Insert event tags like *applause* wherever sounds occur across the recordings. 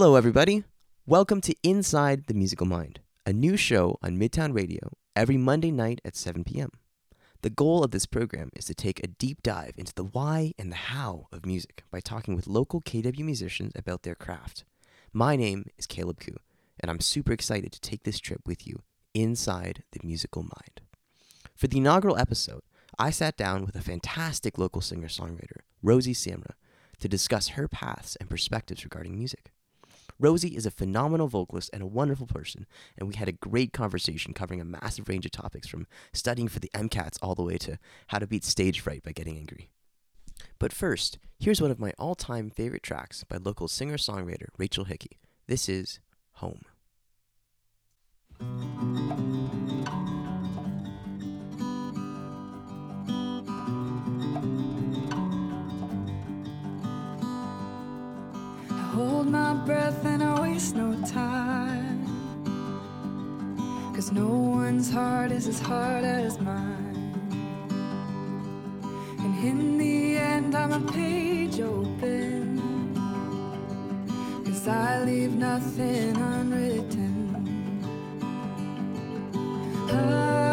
Hello, everybody. Welcome to Inside the Musical Mind, a new show on Midtown Radio every Monday night at 7 p.m. The goal of this program is to take a deep dive into the why and the how of music by talking with local KW musicians about their craft. My name is Caleb Koo, and I'm super excited to take this trip with you inside the musical mind. For the inaugural episode, I sat down with a fantastic local singer songwriter, Rosie Samra, to discuss her paths and perspectives regarding music. Rosie is a phenomenal vocalist and a wonderful person, and we had a great conversation covering a massive range of topics from studying for the MCATs all the way to how to beat stage fright by getting angry. But first, here's one of my all time favorite tracks by local singer songwriter Rachel Hickey. This is Home. Hold my breath and I waste no time. Cause no one's heart is as hard as mine. And in the end, I'm a page open. Cause I leave nothing unwritten. Oh.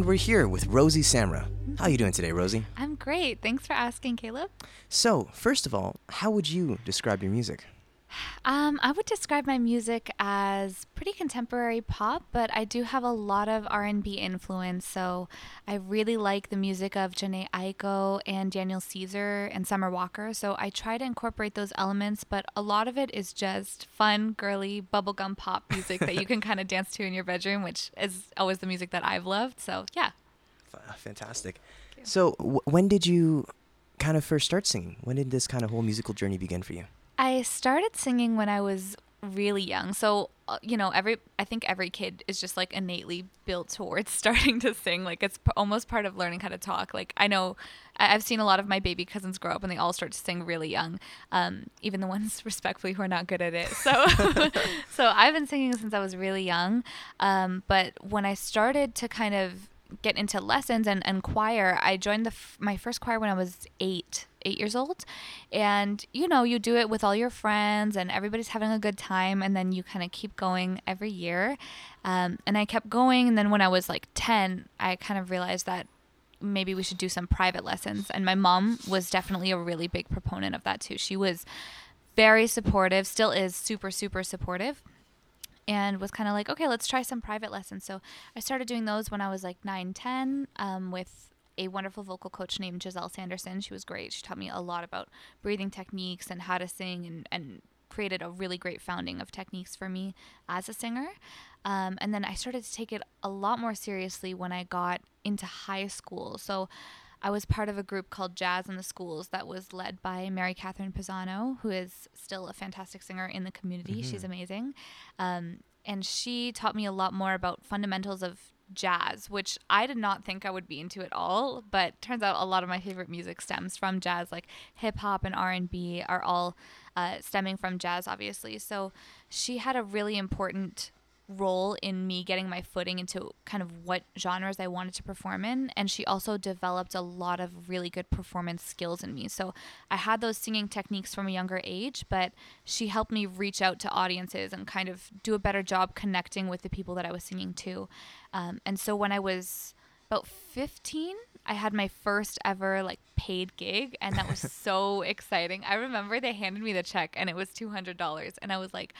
And we're here with Rosie Samra. How are you doing today, Rosie? I'm great. Thanks for asking, Caleb. So, first of all, how would you describe your music? Um, I would describe my music as pretty contemporary pop, but I do have a lot of R&B influence. So I really like the music of Jhené Aiko and Daniel Caesar and Summer Walker. So I try to incorporate those elements, but a lot of it is just fun, girly, bubblegum pop music that you can *laughs* kind of dance to in your bedroom, which is always the music that I've loved. So yeah. Fantastic. So w- when did you kind of first start singing? When did this kind of whole musical journey begin for you? I started singing when I was really young. So, uh, you know, every I think every kid is just like innately built towards *laughs* starting to sing. Like it's p- almost part of learning how to talk. Like I know I- have seen a lot of my baby cousins grow up and they all start to sing really young. Um, even the ones *laughs* respectfully who are not good at it. So, *laughs* so I've been singing since I was really young. Um, but when I started to kind of get into lessons and, and choir, I joined the f- my first choir when I was eight eight years old. And, you know, you do it with all your friends and everybody's having a good time. And then you kind of keep going every year. Um, and I kept going. And then when I was like 10, I kind of realized that maybe we should do some private lessons. And my mom was definitely a really big proponent of that too. She was very supportive, still is super, super supportive. And was kind of like, okay, let's try some private lessons. So I started doing those when I was like 9, 10 um, with a wonderful vocal coach named Giselle Sanderson. She was great. She taught me a lot about breathing techniques and how to sing and, and created a really great founding of techniques for me as a singer. Um, and then I started to take it a lot more seriously when I got into high school. So I was part of a group called Jazz in the Schools that was led by Mary Catherine Pisano, who is still a fantastic singer in the community. She's amazing. Um, and she taught me a lot more about fundamentals of jazz, which I did not think I would be into at all. But turns out a lot of my favorite music stems from jazz, like hip hop and R and B are all uh, stemming from jazz, obviously. So she had a really important role in me getting my footing into kind of what genres I wanted to perform in. And she also developed a lot of really good performance skills in me. So I had those singing techniques from a younger age, but she helped me reach out to audiences and kind of do a better job connecting with the people that I was singing to. Um, and so when I was about 15 i had my first ever like paid gig and that was *laughs* so exciting i remember they handed me the check and it was $200 and i was like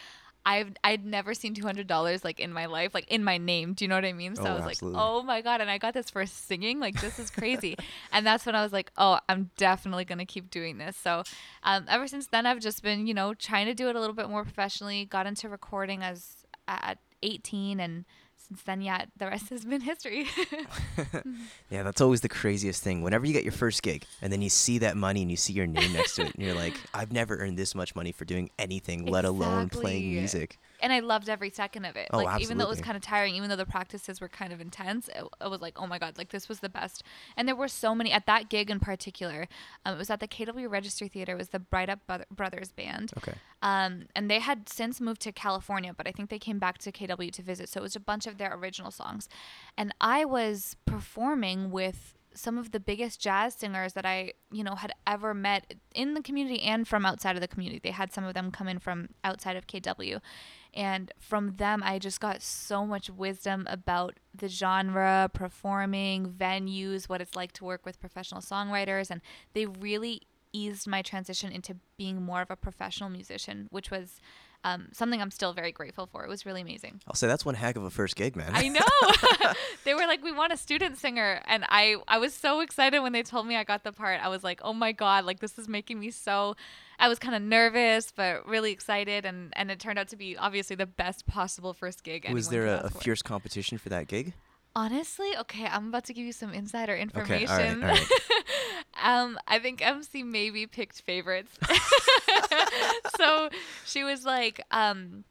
I've I'd never seen two hundred dollars like in my life, like in my name. Do you know what I mean? So Oh, I was absolutely. like, oh my god! And I got this for singing. Like this is crazy. *laughs* and that's when I was like, oh, I'm definitely gonna keep doing this. So um, ever since then, I've just been you know trying to do it a little bit more professionally. Got into recording as at 18, and since then, yeah, the rest has been history. *laughs* *laughs* Yeah, that's always the craziest thing. Whenever you get your first gig and then you see that money and you see your name next to it, and you're like, I've never earned this much money for doing anything, let alone playing music. And I loved every second of it. Oh, like even though it was kind of tiring, even though the practices were kind of intense, it, it was like, oh my god, like this was the best. And there were so many at that gig in particular. Um, it was at the KW Registry Theater. It was the Bright Up Broth- Brothers band. Okay. Um, and they had since moved to California, but I think they came back to KW to visit. So it was a bunch of their original songs. And I was performing with some of the biggest jazz singers that I, you know, had ever met in the community and from outside of the community. They had some of them come in from outside of KW. And from them, I just got so much wisdom about the genre, performing, venues, what it's like to work with professional songwriters. And they really eased my transition into being more of a professional musician, which was um, something I'm still very grateful for. It was really amazing. I'll say that's one heck of a first gig, man. I know. *laughs* *laughs* they were like, "We want a student singer," and I I was so excited when they told me I got the part. I was like, "Oh my god! Like this is making me so." I was kind of nervous, but really excited, and and it turned out to be obviously the best possible first gig. Was there a, a fierce competition for that gig? Honestly, okay, I'm about to give you some insider Okay, information. all right, all right. *laughs* um, I think MC maybe picked favorites. *laughs* *laughs* so she was like, um,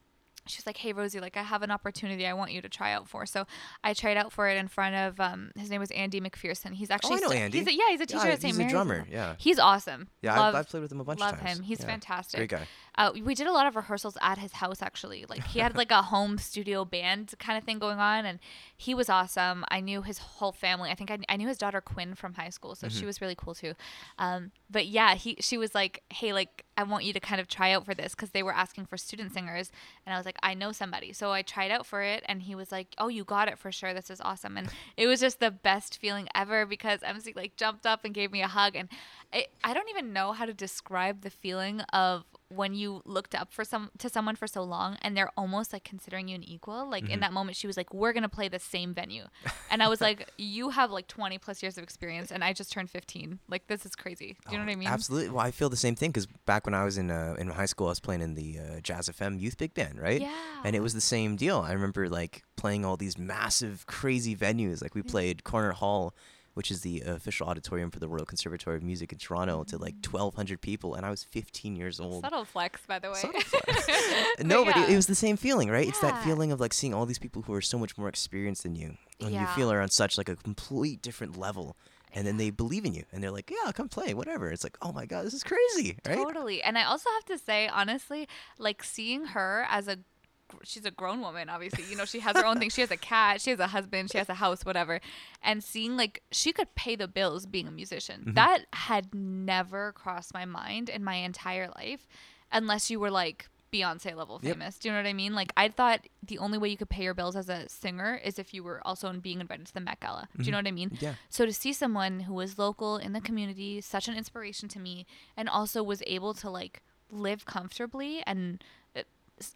she was like, "Hey Rosie, like I have an opportunity I want you to try out for." So I tried out for it in front of um, his name was Andy McPherson. He's actually Oh, I know st- Andy. He's a, yeah, he's a teacher Yeah, at St. he's a drummer, yeah. he's awesome. Yeah, love, I've, I've played with him a bunch love of times. him. He's Yeah, fantastic. Great guy. Uh, we did a lot of rehearsals at his house actually. Like he had *laughs* like a home studio band kind of thing going on, and he was awesome. I knew his whole family. I think I, I knew his daughter Quinn from high school, so Mm-hmm. she was really cool too. Um, but yeah, he she was like, hey, like I want you to kind of try out for this because they were asking for student singers, and I was like, I know somebody, so I tried out for it, and he was like, oh, you got it for sure. This is awesome, and it was just the best feeling ever because MC like jumped up and gave me a hug, and I, I don't even know how to describe the feeling of when you looked up for some to someone for so long and they're almost like considering you an equal like Mm-hmm. in that moment she was like we're gonna play the same venue *laughs* and i was like you have like 20 plus years of experience and i just turned 15 like this is crazy do you know Oh, what i mean Absolutely. Well, I feel the same thing because back when I was in uh, in high school, I was playing in the uh, Jazz FM Youth Big Band, right? yeah And it was the same deal. I remember like playing all these massive, crazy venues. Like we played Koerner Hall, which is the official auditorium for the Royal Conservatory of Music in Toronto, to like mm. 1,200 people, and I was 15 years old. subtle flex by the way Subtle flex. *laughs* But no, but it, it was the same feeling, right? It's that feeling of like seeing all these people who are so much more experienced than you, and you feel are on such like a complete different level, and then they believe in you, and they're like, "Yeah, come play, whatever." It's like, "Oh my god, this is crazy!" Right? Totally. And I also have to say, honestly, like seeing her as a she's a grown woman obviously you know she has her own thing she has a cat she has a husband she has a house whatever and seeing like she could pay the bills being a musician Mm-hmm. that had never crossed my mind in my entire life unless you were like Beyonce level Yep. famous. Do you know what I mean? Like I thought the only way you could pay your bills as a singer is if you were also being invited to the Met Gala. Do you know what I mean? Mm-hmm. Yeah. So to see someone who was local in the community, such an inspiration to me, and also was able to like live comfortably and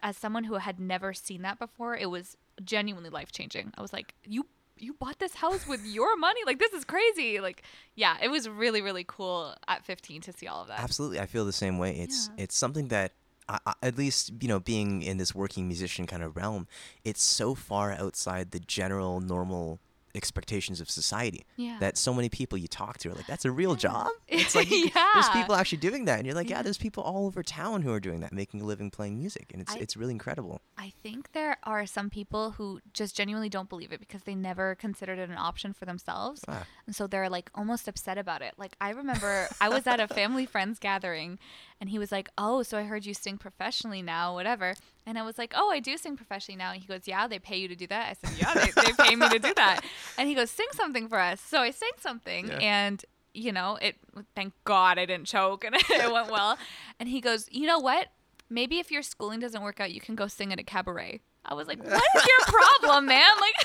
as someone who had never seen that before, it was genuinely life changing. I was like, you you bought this house with your money? Like this is crazy. Like yeah, it was really really cool at 15 to see all of that. Absolutely, I feel the same way. It's Yeah. it's something that. I, I- at least you know being in this working musician kind of realm it's so far outside the general normal expectations of society Yeah. that so many people you talk to are like that's a real job *laughs* it's like you, there's people actually doing that and you're like yeah Yeah. there's people all over town who are doing that making a living playing music and it's I- it's really incredible I think there are some people who just genuinely don't believe it because they never considered it an option for themselves. Ah. And so they're like almost upset about it. Like I remember I was at a *laughs* family friends gathering and he was like, "Oh, so I heard you sing professionally now, whatever." And I was like, "Oh, I do sing professionally now." And he goes, "Yeah, they pay you to do that." I said, "Yeah, they, they pay me to do that." *laughs* And he goes, "Sing something for us." So I sang something Yeah. and you know, it thank God I didn't choke and *laughs* it went well. And he goes, "You know what? Maybe if your schooling doesn't work out, you can go sing at a cabaret." I was like, "What is your problem, *laughs* man?" Like,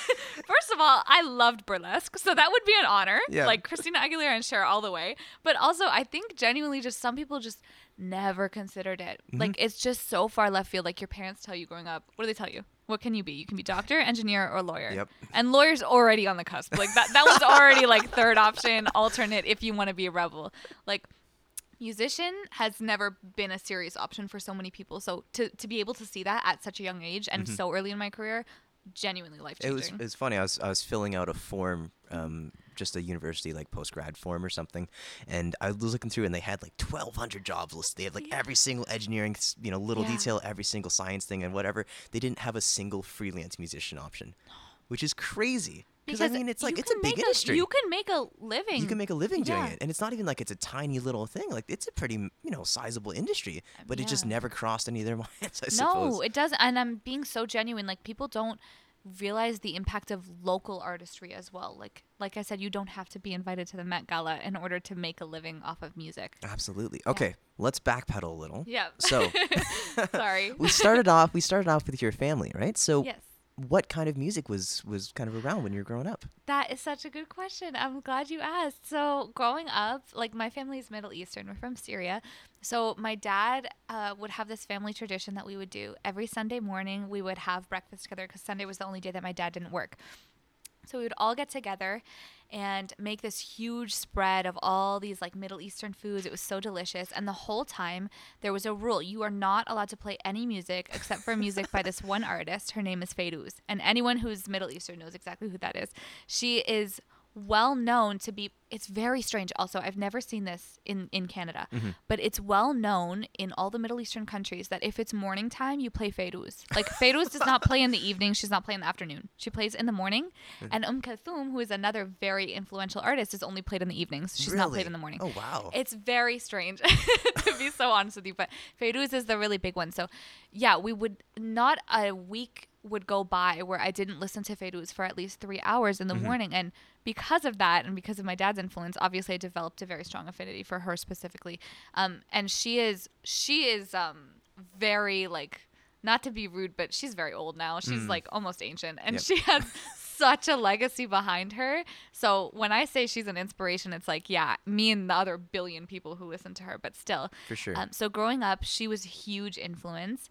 first of all, I loved burlesque, so that would be an honor. Yeah. Like Christina Aguilera and Cher all the way. But also, I think genuinely, just some people just never considered it. Mm-hmm. Like, it's just so far left field. Like your parents tell you growing up, what do they tell you? What can you be? You can be doctor, engineer, or lawyer. Yep. And lawyer's already on the cusp. Like that. That was already like third option, alternate if you want to be a rebel. Like musician has never been a serious option for so many people. So to to be able to see that at such a young age and so early in my career, genuinely life Mm-hmm. It was changing. it was funny. I was I was filling out a form, um, just a university like post grad form or something, and I was looking through, and they had like twelve hundred jobs listed. They had like Yeah. every single engineering, you know, little Yeah. detail, every single science thing, and whatever. They didn't have a single freelance musician option, *gasps* which is crazy. Because I mean, it's like it's a big make industry. you can make a living. you can make a living doing Yeah. it, and it's not even like it's a tiny little thing. Like it's a pretty, you know, sizable industry, but it just never crossed any of their *laughs* minds. I no, suppose. it doesn't. And I'm being so genuine. Like people don't realize the impact of local artistry as well. Like like I said, you don't have to be invited to the Met Gala in order to make a living off of music. Absolutely. Okay, let's backpedal a little. Yeah. So *laughs* Sorry. *laughs* we started off. We started off with your family, right? So yes. What kind of music was was kind of around when you were growing up? That is such a good question. I'm glad you asked. So, growing up, like my family is Middle Eastern. We're from Syria. So, my dad uh, would have this family tradition that we would do every Sunday morning. We would have breakfast together because Sunday was the only day that my dad didn't work. So we would all get together and make this huge spread of all these like Middle Eastern foods. It was so delicious. And the whole time there was a rule. You are not allowed to play any music except for music by this one artist. Her name is Fairuz. And anyone who's Middle Eastern knows exactly who that is. She is well known to be it's very strange also i've never seen this in in canada mm-hmm. but it's well known in all the middle eastern countries that if it's morning time you play Fairuz. like Fairuz does not play in the evening she's not playing in the afternoon. She plays in the morning mm-hmm. and um Kulthum who is another very influential artist is only played in the evenings. She's not played in the morning. Oh wow. it's very strange *laughs* to be so honest with you, but Fairuz is the really big one. So, yeah, we would not a week would go by where I didn't listen to Fairuz for at least three hours in the mm-hmm. morning, and because of that, and because of my dad's influence, obviously I developed a very strong affinity for her specifically. Um, and she is she is um very like not to be rude, but she's very old now. She's like almost ancient, and Yep. she has *laughs* such a legacy behind her. So when I say she's an inspiration, it's like, yeah, me and the other billion people who listen to her, but still. For sure. Um, so growing up, she was a huge influence.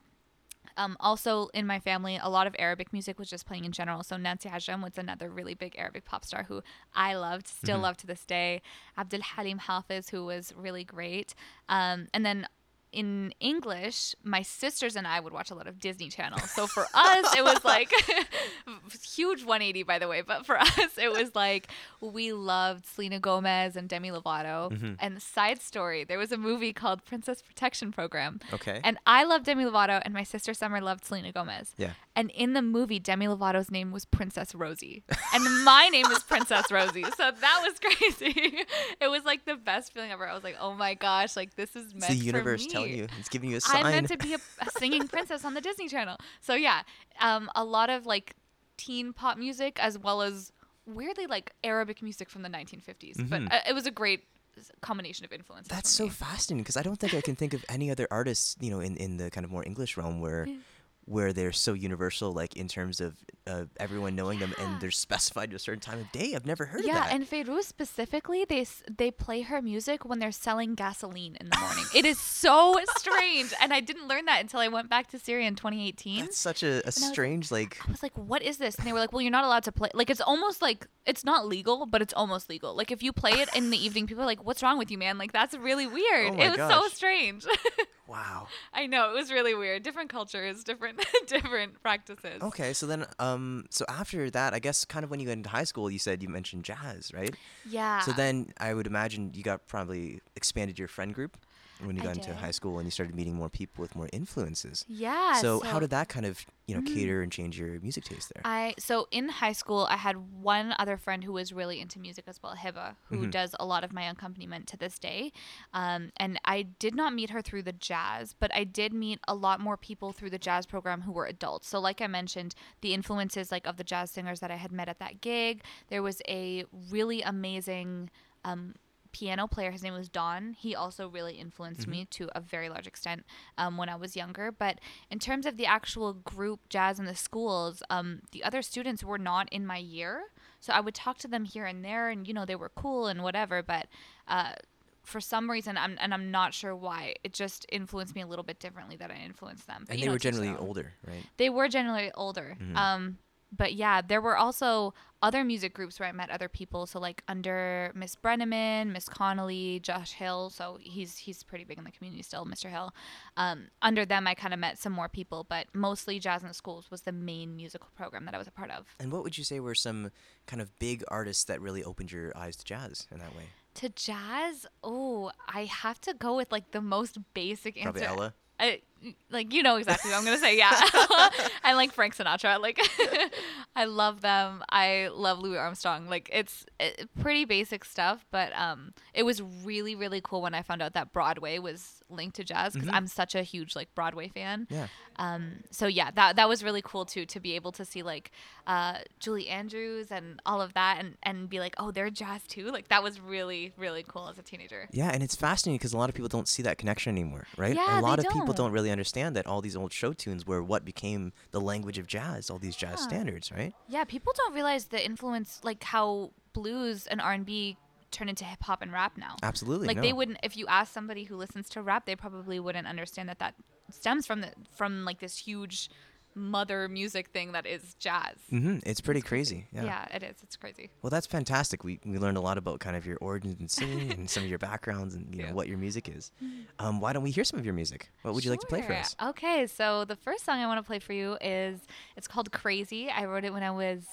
Um, also in my family, a lot of Arabic music was just playing in general. So Nancy Ajram was another really big Arabic pop star who I loved, still Mm-hmm. love to this day. Abdul Halim Hafiz, who was really great. Um, and then in English, my sisters and I would watch a lot of Disney Channel. So for us, it was like *laughs* huge 180, by the way. But for *laughs* us, it was like we loved Selena Gomez and Demi Lovato. Mm-hmm. And side story, there was a movie called Princess Protection Program. Okay. And I loved Demi Lovato, and my sister Summer loved Selena Gomez. Yeah. And in the movie, Demi Lovato's name was Princess Rosie, and my name is Princess Rosie. So that was *laughs* crazy. it was like the best feeling ever. I was like, oh my gosh, like this is it's meant the universe for me. Telling you. It's giving you a sign. I'm meant to be a, *laughs* a singing princess on the Disney Channel. So yeah, um, a lot of like teen pop music as well as weirdly like Arabic music from the 1950s. But Mhm. uh, it was a great combination of influences. That's so me. fascinating because I don't think I can think of any other artists, you know, in, in the kind of more English realm where where they're so universal, like in terms of uh, everyone knowing them, and they're specified to a certain time of day. I've never heard yeah, of that. and Fairuz specifically, they they play her music when they're selling gasoline in the morning. it is *laughs* so strange, and I didn't learn that until I went back to Syria in 2018. That's such a, a was- strange, like, I was like, "What is this?" And they were like, "Well, you're not allowed to play. Like, it's almost like it's not legal, but it's almost legal. Like, if you play it in the *laughs* evening, people are like, "What's wrong with you, man? Like, that's really weird." Oh it was so strange. *laughs* wow. I know it was really weird. Different cultures, different *laughs* different practices. Okay, so then, um, so after that, I guess kind of when you went into high school, you said you mentioned jazz, right? Yeah. So then I would imagine you got probably expanded your friend group when you I got into did. high school and you started meeting more people with more influences. Yeah. so, how did that kind of, you know, Mhm. cater and change your music taste there? I so in high school I had one other friend who was really into music as well, Hiba, who Mhm. does a lot of my accompaniment to this day. Um, and I did not meet her through the jazz, but I did meet a lot more people through the jazz program who were adults. So like I mentioned, the influences like of the jazz singers that I had met at that gig. There was a really amazing um, piano player. His name was Don. He also really influenced me to a very large extent um, when I was younger. But in terms of the actual group jazz in the schools, um, the other students were not in my year. So I would talk to them here and there, and you know they were cool and whatever. But uh, for some reason, I'm and I'm not sure why, it just influenced me a little bit differently that I influenced them. But, and they know, were to each their generally older, right? They were generally older. Mhm. Um, but yeah, there were also other music groups where I met other people. So like under Miss Brenneman, Miss Connolly, Josh Hill. So he's he's pretty big in the community still, Mr. Hill. Um, under them, I kind of met some more people, but mostly Jazz in the Schools was the main musical program that I was a part of. And what would you say were some kind of big artists that really opened your eyes to jazz in that way? To jazz, oh, I have to go with like the most basic answer. Probably Ella. I, like you know exactly what I'm gonna say. Yeah, *laughs* *laughs* I like Frank Sinatra. Like *laughs* I love them. I love Louis Armstrong. Like it's uh pretty basic stuff, but um, it was really really cool when I found out that Broadway was linked to jazz because Mhm. I'm such a huge like Broadway fan. Yeah. Um, so yeah, that that was really cool too to be able to see like uh, Julie Andrews and all of that, and and be like, oh, they're jazz too. Like that was really really cool as a teenager. Yeah, and it's fascinating because a lot of people don't see that connection anymore, right? Yeah, a lot of people don't. don't really understand that all these old show tunes were what became the language of jazz, all these jazz Yeah. standards, right? Yeah, people don't realize the influence, like how blues and R and B turn into hip hop and rap now. Absolutely. like no. they wouldn't, if you ask somebody who listens to rap, they probably wouldn't understand that that stems from the from like this huge mother music thing that is jazz. hmm It's pretty crazy. Yeah. Yeah. it is. It's crazy. Well, that's fantastic. We we learned a lot about kind of your origins in singing *laughs* and some of your backgrounds and you know what your music is. Um, why don't we hear some of your music? What would you like to play for us? Okay, so the first song I want to play for you is it's called Crazy. I wrote it when I was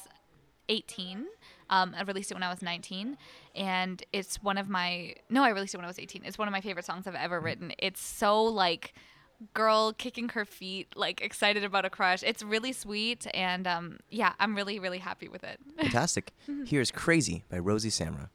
18. Um, I released it when I was 19, and it's one of my no, I released it when I was 18. It's one of my favorite songs I've ever written. It's so like girl kicking her feet, like excited about a crush. It's really sweet, and um, yeah, I'm really really happy with it. *laughs* Fantastic. Here's "Crazy" by Rosie Samra.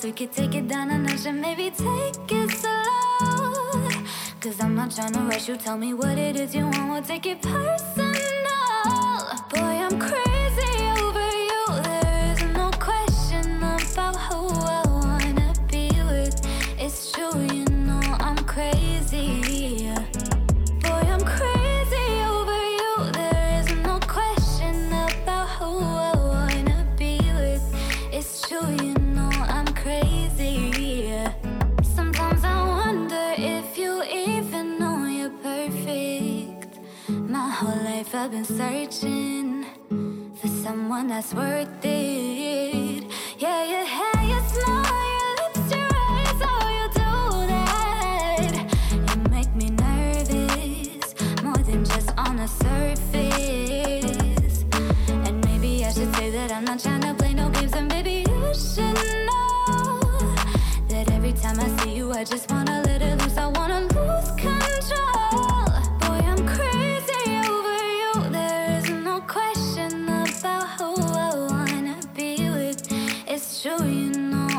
Going we could take it down a notch and maybe take it slow. Cause I'm not trying to rush you. Tell me what it is you want, we'll take it personal. Been searching for someone that's worth it.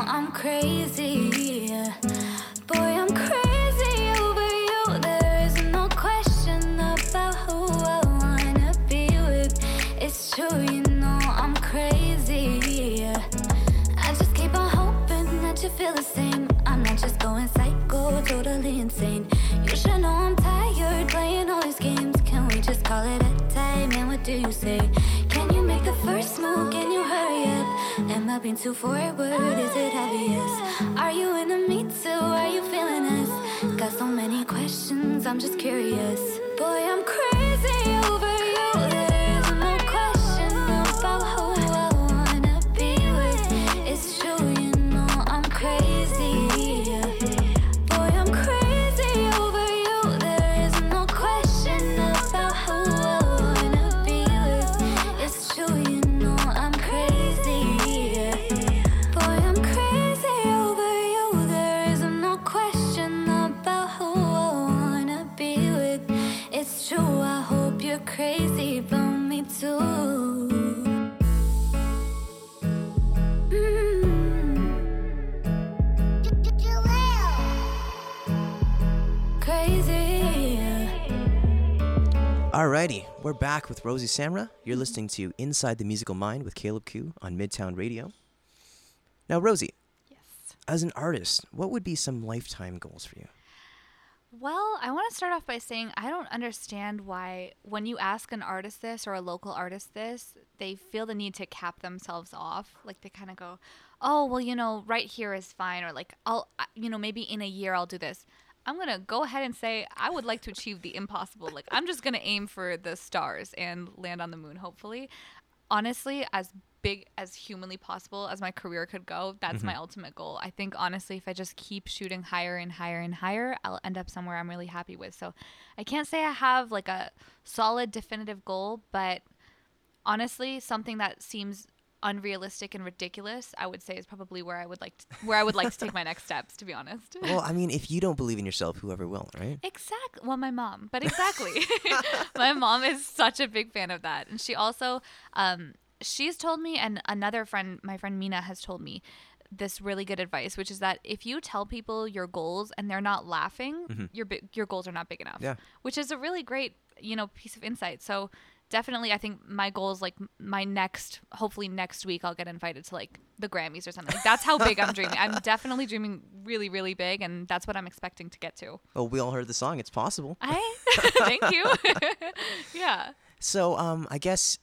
I'm crazy. Yeah. Boy, I'm crazy over you. There is no question about who I wanna be with. It's true, you know I'm crazy. Yeah. I just keep on hoping that you feel the same. I'm not just going psycho, totally insane. You should know I'm tired playing all these games. Can we just call it a day, man? What do you say? I being too forward? Is it obvious? Are you into me too? Are you feeling us? Got so many questions, I'm just curious. Boy, I'm crazy Alrighty, we're back with Rosie Samra. You're listening to Inside the Musical Mind with Caleb Koo on Midtown Radio. Now, Rosie, Yes. as an artist, what would be some lifetime goals for you? Well, I want to start off by saying I don't understand why when you ask an artist this or a local artist this, they feel the need to cap themselves off. Like they kind of go, "Oh, well, you know, right here is fine," or like, "I'll, you know, maybe in a year I'll do this." I'm gonna go ahead and say I would like to achieve the impossible. Like I'm just gonna aim for the stars and land on the moon, hopefully. Honestly, as big as humanly possible as my career could go, that's my mm-hmm. ultimate goal. I think honestly, if I just keep shooting higher and higher and higher, I'll end up somewhere I'm really happy with. So I can't say I have like a solid, definitive goal, but honestly, something that seems unrealistic and ridiculous, I would say is probably where I would like to, where I would like to take my next steps. To be honest. Well, I mean, if you don't believe in yourself, whoever will, right? Exactly. Well, my mom, but exactly. *laughs* my *laughs* mom is such a big fan of that, and she also, um, she's told me, and another friend, my friend Mina, has told me this really good advice, which is that if you tell people your goals and they're not laughing, your your goals are not big enough. Yeah. Which is a really great, you know, piece of insight. So definitely, I think my goal is like my next, hopefully next week, I'll get invited to like the Grammys or something. Like, that's how big I'm dreaming. I'm *laughs* definitely dreaming really, really big, and that's what I'm expecting to get to. Well, we all heard the song. It's possible. I *laughs* thank you. *laughs* yeah. So, um, I guess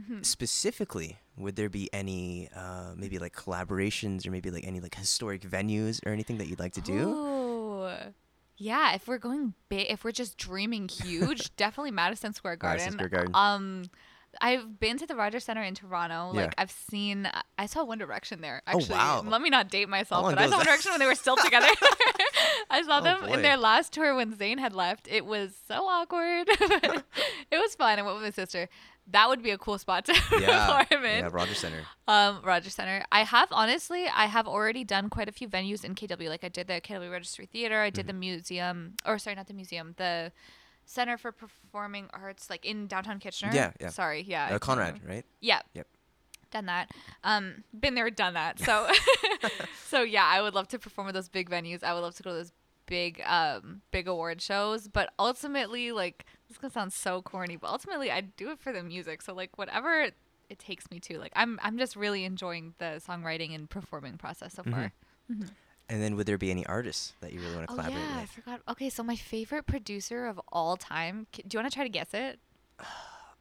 Mm-hmm. specifically, would there be any, uh, maybe like collaborations or maybe like any like historic venues or anything that you'd like to do? Ooh. Yeah, if we're going big, if we're just dreaming huge, *laughs* definitely Madison Square Garden. Madison Square Garden. Um, I've been to the Rogers Center in Toronto. Yeah. Like I've seen, I saw One Direction there. Oh, Actually, wow. let me not date myself, but I saw was One? Direction when they were still together. *laughs* *laughs* I saw Oh, them boy. in their last tour when Zayn had left. It was so awkward. it was fun. I went with my sister. That would be a cool spot to *laughs* Yeah, perform in. yeah, Rogers Center. Um, Rogers Center. I have honestly, I have already done quite a few venues in KW. Like I did the KW Registry Theater. I did Mm-hmm. the museum, or sorry, not the museum, the Center for Performing Arts, like in downtown Kitchener. Yeah, yeah. Sorry, yeah. Uh, Conrad, right? Yeah. Yep. Done that. Um, been there, done that. So, *laughs* *laughs* so yeah, I would love to perform at those big venues. I would love to go to those big, um, big award shows. But ultimately, like this is gonna sound so corny, but ultimately, I do it for the music. So like whatever it takes me to, like I'm, I'm just really enjoying the songwriting and performing process so far. Mm-hmm. Mm-hmm. And then would there be any artists that you really want to Oh collaborate yeah, I forgot. Okay, so my favorite producer of all time. Do you want to try to guess it?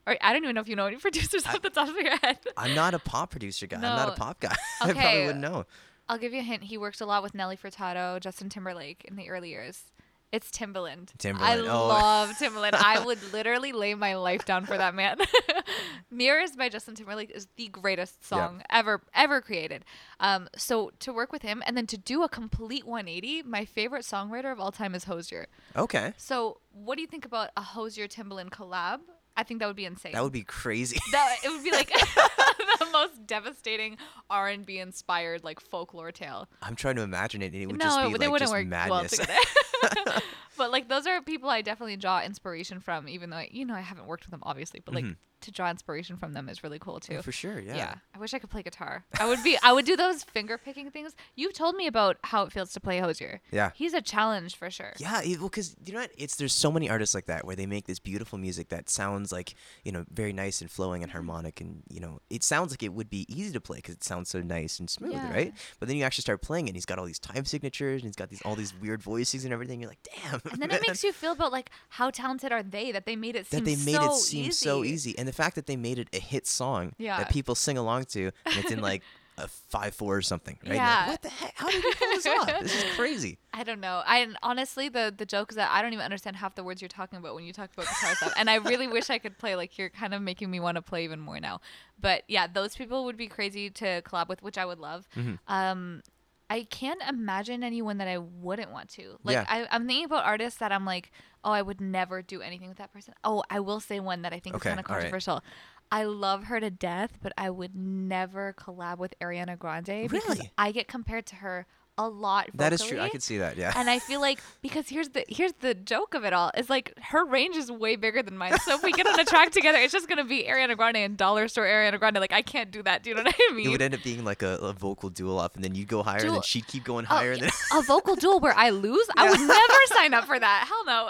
Or I don't even know if you know any *laughs* producers off the top of your head. *laughs* I'm not a pop producer guy. I'm not a pop guy. *laughs* I probably wouldn't know. I'll give you a hint. He worked a lot with Nelly Furtado, Justin Timberlake in the early years. It's Timbaland. I Timbaland, oh. love Timbaland. I *laughs* would literally lay my life down for that man. *laughs* Mirrors by Justin Timberlake is the greatest Yeah. song ever ever created. Um, so to work with him and then to do a complete 180, my favorite songwriter of all time is Hozier. Okay. So what do you think about a Hozier Timbaland collab? I think that would be insane. That would be crazy. *laughs* That it would be like *laughs* *laughs* the most devastating R and B inspired like folklore tale. I'm trying to imagine it. and It would no, just be it- like they wouldn't just work madness. well together. but like those are people I definitely draw inspiration from, even though I, you know I haven't worked with them obviously, but like mm-hmm. To draw inspiration from them is really cool too. Mm-hmm. For sure, yeah. I wish I could play guitar. I would be. I would do those finger picking things. You've told me about how it feels to play Hozier. Yeah. He's a challenge for sure. Yeah, it- well, because you know what? It's there's so many artists like that where they make this beautiful music that sounds like you know very nice and flowing Mm-hmm. and harmonic, and you know it sounds like it would be easy to play because it sounds so nice and smooth, Yeah. right? But then you actually start playing it, and he's got all these time signatures, and he's got these all these weird voicings and everything. You're like, damn. And then it makes you feel about like how talented are they that they made it seem that they made so it seem easy. so easy, and the fact that they made it a hit song Yeah. that people sing along to, and it's in like *laughs* a five four or something, right? Yeah. Like, what the heck? How did you pull this *laughs* off? This is crazy. I don't know. I and honestly, the the joke is that I don't even understand half the words you're talking about when you talk about guitar stuff. And I really *laughs* wish I could play. Like you're kind of making me want to play even more now. But yeah, those people would be crazy to collab with, which I would love. Mm-hmm. Um, I can't imagine anyone that I wouldn't want to. Like Yeah. I, I'm thinking about artists that I'm like, oh, I would never do anything with that person. Oh, I will say one that I think Okay, is kind of all right. controversial. I love her to death, but I would never collab with Ariana Grande because Really? I get compared to her a lot. That is true. I vocally. could see that. Yeah. And I *laughs* feel like because here's the here's the joke of it all is like her range is way bigger than mine. So if we get on a track together, it's just gonna be Ariana Grande and Dollar Store Ariana Grande. Like I can't do that. Do you know what I mean? it would end up being like a, a vocal duel off, and then you'd go higher, and then she'd keep going Oh, higher, and then a vocal duel where I lose, I would never sign up for that. Hell no.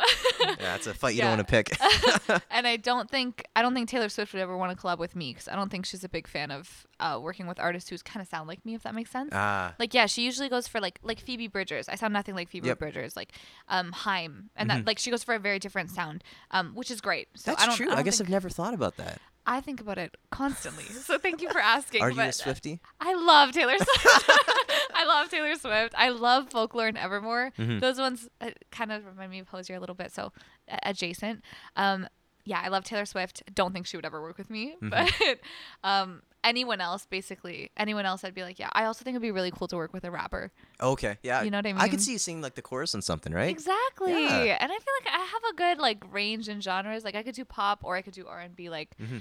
*laughs* yeah, it's a fight you Yeah. don't want to pick. *laughs* and I don't think I don't think Taylor Swift would ever want to collab with me because I don't think she's a big fan of uh, working with artists who kind of sound like me. If that makes sense. ah, Like yeah, she usually goes for like like Phoebe Bridgers. I sound nothing like Phoebe Yep. Mm-hmm. Bridgers. Like um Haim, and that like she goes for a very different sound, um, which is great. So that's I don't, true. I, I, guess I've never thought about that. I think about it constantly. *laughs* So thank you for asking. Are you a uh, Swifty? I love Taylor *laughs* Swift. *laughs* I love Taylor Swift. I love Folklore and Evermore. Mm-hmm. Those ones uh, kind of remind me of Hozier a little bit, so uh, adjacent. Um, yeah, I love Taylor Swift. Don't think she would ever work with me, Mm-hmm. but *laughs* um, anyone else, basically, anyone else, I'd be like, yeah. I also think it'd be really cool to work with a rapper. Okay, yeah. You know what I mean. I could see you singing like the chorus on something, right? Exactly. Yeah. And I feel like I have a good like range in genres. Like I could do pop or I could do R and B. Like. Mm-hmm.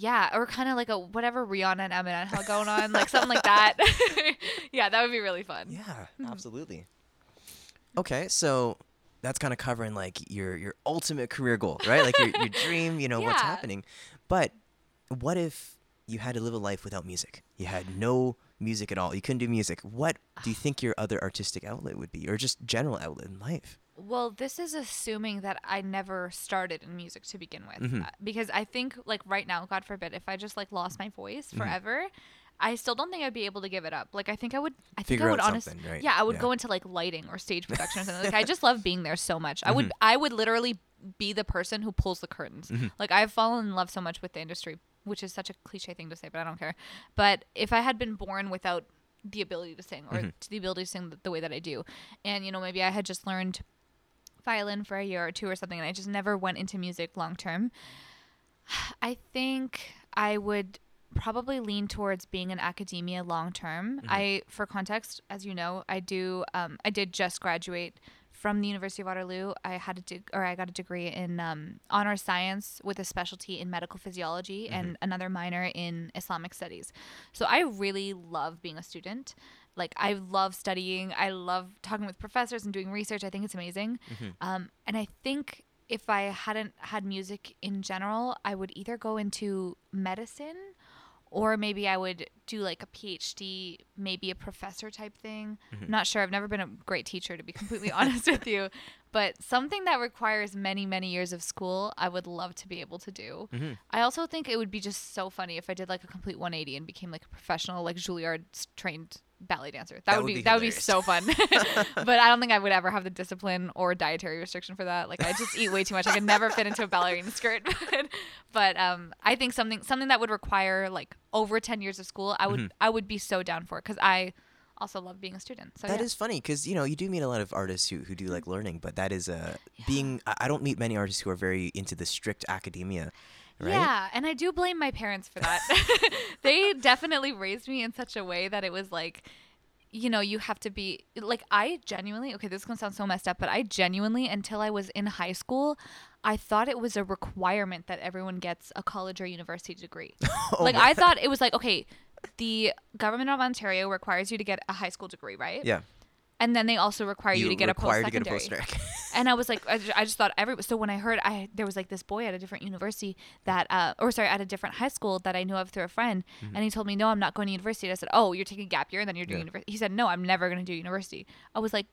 Yeah, or kind of like a whatever Rihanna and Eminem have going on, like something like that. *laughs* *laughs* yeah, that would be really fun. Yeah, Mm-hmm. absolutely. Okay, so that's kind of covering like your your ultimate career goal, right? Like your your dream, you *laughs* know, what's happening. But what if you had to live a life without music? You had no music at all. You couldn't do music. What do you think your other artistic outlet would be or just general outlet in life? Well, this is assuming that I never started in music to begin with, Mm-hmm. Uh, because I think like right now, God forbid, if I just like lost my voice Mm-hmm. I still don't think I'd be able to give it up. Like I think I would. I think Figure I would honestly. right? Yeah, I would Yeah. go into like lighting or stage production or something. Like I *laughs* just love being there so much. I Mm-hmm. would. I would literally be the person who pulls the curtains. Mm-hmm. Like I've fallen in love so much with the industry, which is such a cliche thing to say, but I don't care. But if I had been born without the ability to sing or Mm-hmm. the ability to sing the, the way that I do, and you know maybe I had just learned violin for a year or two or something and I just never went into music long term, *sighs* I think I would probably lean towards being in academia long term. I for context, as you know, I do um, I did just graduate from the University of Waterloo. I had a deg- or I got a degree in um, honor science with a specialty in medical physiology and another minor in Islamic studies. So I really love being a student. Like I love studying. I love talking with professors and doing research. I think it's amazing. Um, and I think if I hadn't had music in general, I would either go into medicine or maybe I would do like a PhD, maybe a professor type thing. i'm Not sure. I've never been a great teacher, to be completely *laughs* honest with you. But something that requires many, many years of school, I would love to be able to do. Mm-hmm. I also think it would be just so funny if I did like a complete 180 and became like a professional, like Juilliard trained ballet dancer. That, That would would be, be that would be so fun. *laughs* *laughs* but I don't think I would ever have the discipline or dietary restriction for that. Like I just eat way too much. I could never fit into a ballerina skirt. *laughs* but but um, I think something something that would require like over ten years of school, I would I would be so down for because I also love being a student. So That yeah. is funny because you know you do meet a lot of artists who, who do like learning, but that is uh, being. I I don't meet many artists who are very into the strict academia, right? Yeah, and I do blame my parents for that. *laughs* they definitely raised me in such a way that it was like, you know, you have to be like I genuinely. Okay, this is gonna sound so messed up, but I genuinely until I was in high school, I thought it was a requirement that everyone gets a college or university degree. *laughs* Oh like I thought it was like okay, the government of Ontario requires you to get a high school degree, right? Yeah. And then they also require you, to get a post to get a secondary. *laughs* and I was like, I just, I just thought every. So when I heard I there was like this boy at a different university that, uh, or sorry, at a different high school that I knew of through a friend, and he told me, no, I'm not going to university. And I said, oh, you're taking gap year and then you're doing Yeah. university. He said, no, I'm never going to do university. I was like.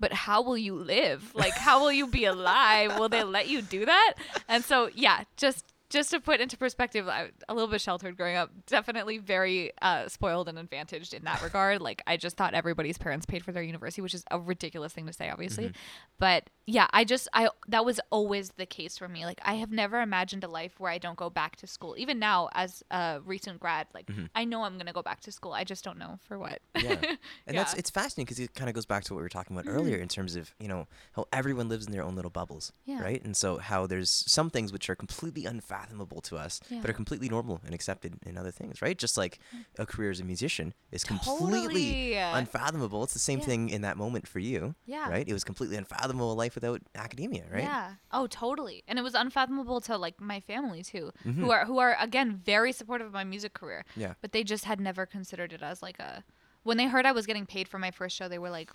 But how will you live? Like, how will you be *laughs* alive? Will they let you do that? And so, yeah, just just to put into perspective, I, a little bit sheltered growing up. Definitely very uh, spoiled and advantaged in that *laughs* regard. Like I just thought everybody's parents paid for their university, which is a ridiculous thing to say, obviously. Mm-hmm. But yeah, I just I that was always the case for me. Like I have never imagined a life where I don't go back to school. Even now, as a recent grad, like mm-hmm. I know I'm gonna go back to school. I just don't know for what. yeah *laughs* and that's it's fascinating because it kind of goes back to what we were talking about earlier mm-hmm. in terms of you know how everyone lives in their own little bubbles Yeah. right and so how there's some things which are completely unfathomable to us Yeah. but are completely normal and accepted in other things right just like a career as a musician is completely Totally. unfathomable it's the same Yeah. thing in that moment for you Yeah. right it was completely unfathomable life without academia right Yeah. Oh, totally. And it was unfathomable to like my family too, Mhm. who are who are again very supportive of my music career. Yeah. But they just had never considered it as like a. When they heard I was getting paid for my first show, they were like,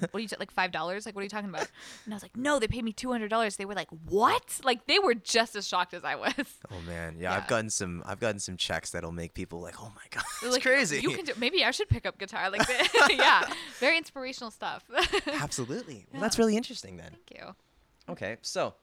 "What are you ta- like five dollars? Like what are you talking about?" And I was like, "No, they paid me two hundred dollars." They were like, "What?" Like they were just as shocked as I was. oh man yeah, Yeah. i've gotten some i've gotten some checks that'll make people like oh my god it's like, crazy You can do. Maybe I should pick up guitar. Like, *laughs* *laughs* yeah, very inspirational stuff. *laughs* Absolutely well that's really interesting then Thank you. Okay, so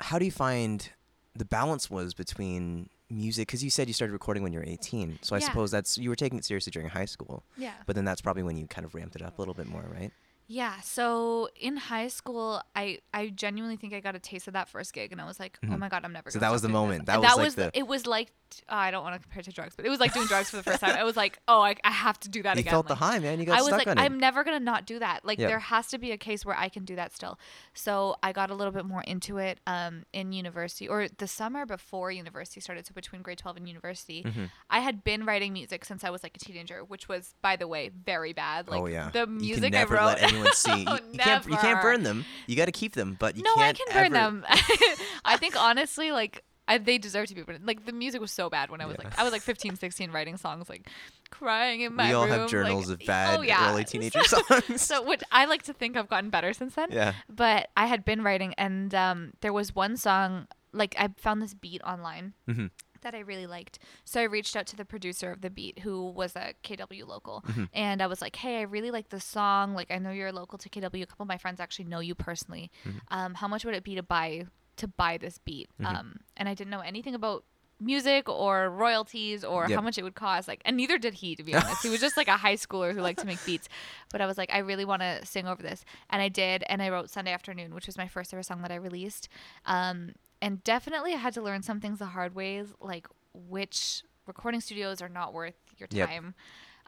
how do you find the balance was between music? Because you said you started recording when you were 18, so I Yeah. suppose that's you were taking it seriously during high school. Yeah. But then that's probably when you kind of ramped it up a little bit more, right? Yeah. So in high school, I I genuinely think I got a taste of that first gig, and I was like, oh my god, I'm never. Mm-hmm. So that was the moment. That And was like was the- It was like oh, I don't want to compare it to drugs, but it was like doing drugs for the first time. I was like, oh, I, I have to do that you again. felt the high, man. You got I was like. I'm never gonna not do that. Like there has to be a case where I can do that still. So I got a little bit more into it um, in university or the summer before university started. So between grade 12 and university, Mm-hmm. I had been writing music since I was like a teenager, which was, by the way, very bad. Like oh yeah. the you music can never I wrote. let anyone *laughs* see. You, Oh, you can't. You can't burn them. You got to keep them, but you no, I can't. can burn ever- them. *laughs* I think honestly, like I, they deserve to be burned. Like the music was so bad when I was Yeah. like I was like 15, 16 writing songs like crying in my room. We all room. have journals like, of bad oh, yeah. early teenager *laughs* songs. so which I like to think I've gotten better since then. yeah. But I had been writing, and um, there was one song like I found this beat online. Mhm. That I really liked. So I reached out to the producer of the beat, who was a KW local. Mm-hmm. And I was like, hey, I really like this song. Like, I know you're local to KW. A couple of my friends actually know you personally. Mm-hmm. Um, how much would it be to buy to buy this beat? Um, and I didn't know anything about music or royalties or Yep. how much it would cost like and neither did he to be honest he was just like a high schooler who liked to make beats *laughs* but i was like i really want to sing over this and i did and i wrote sunday afternoon which was my first ever song that i released um, and definitely i had to learn some things the hard ways like which recording studios are not worth your Yep.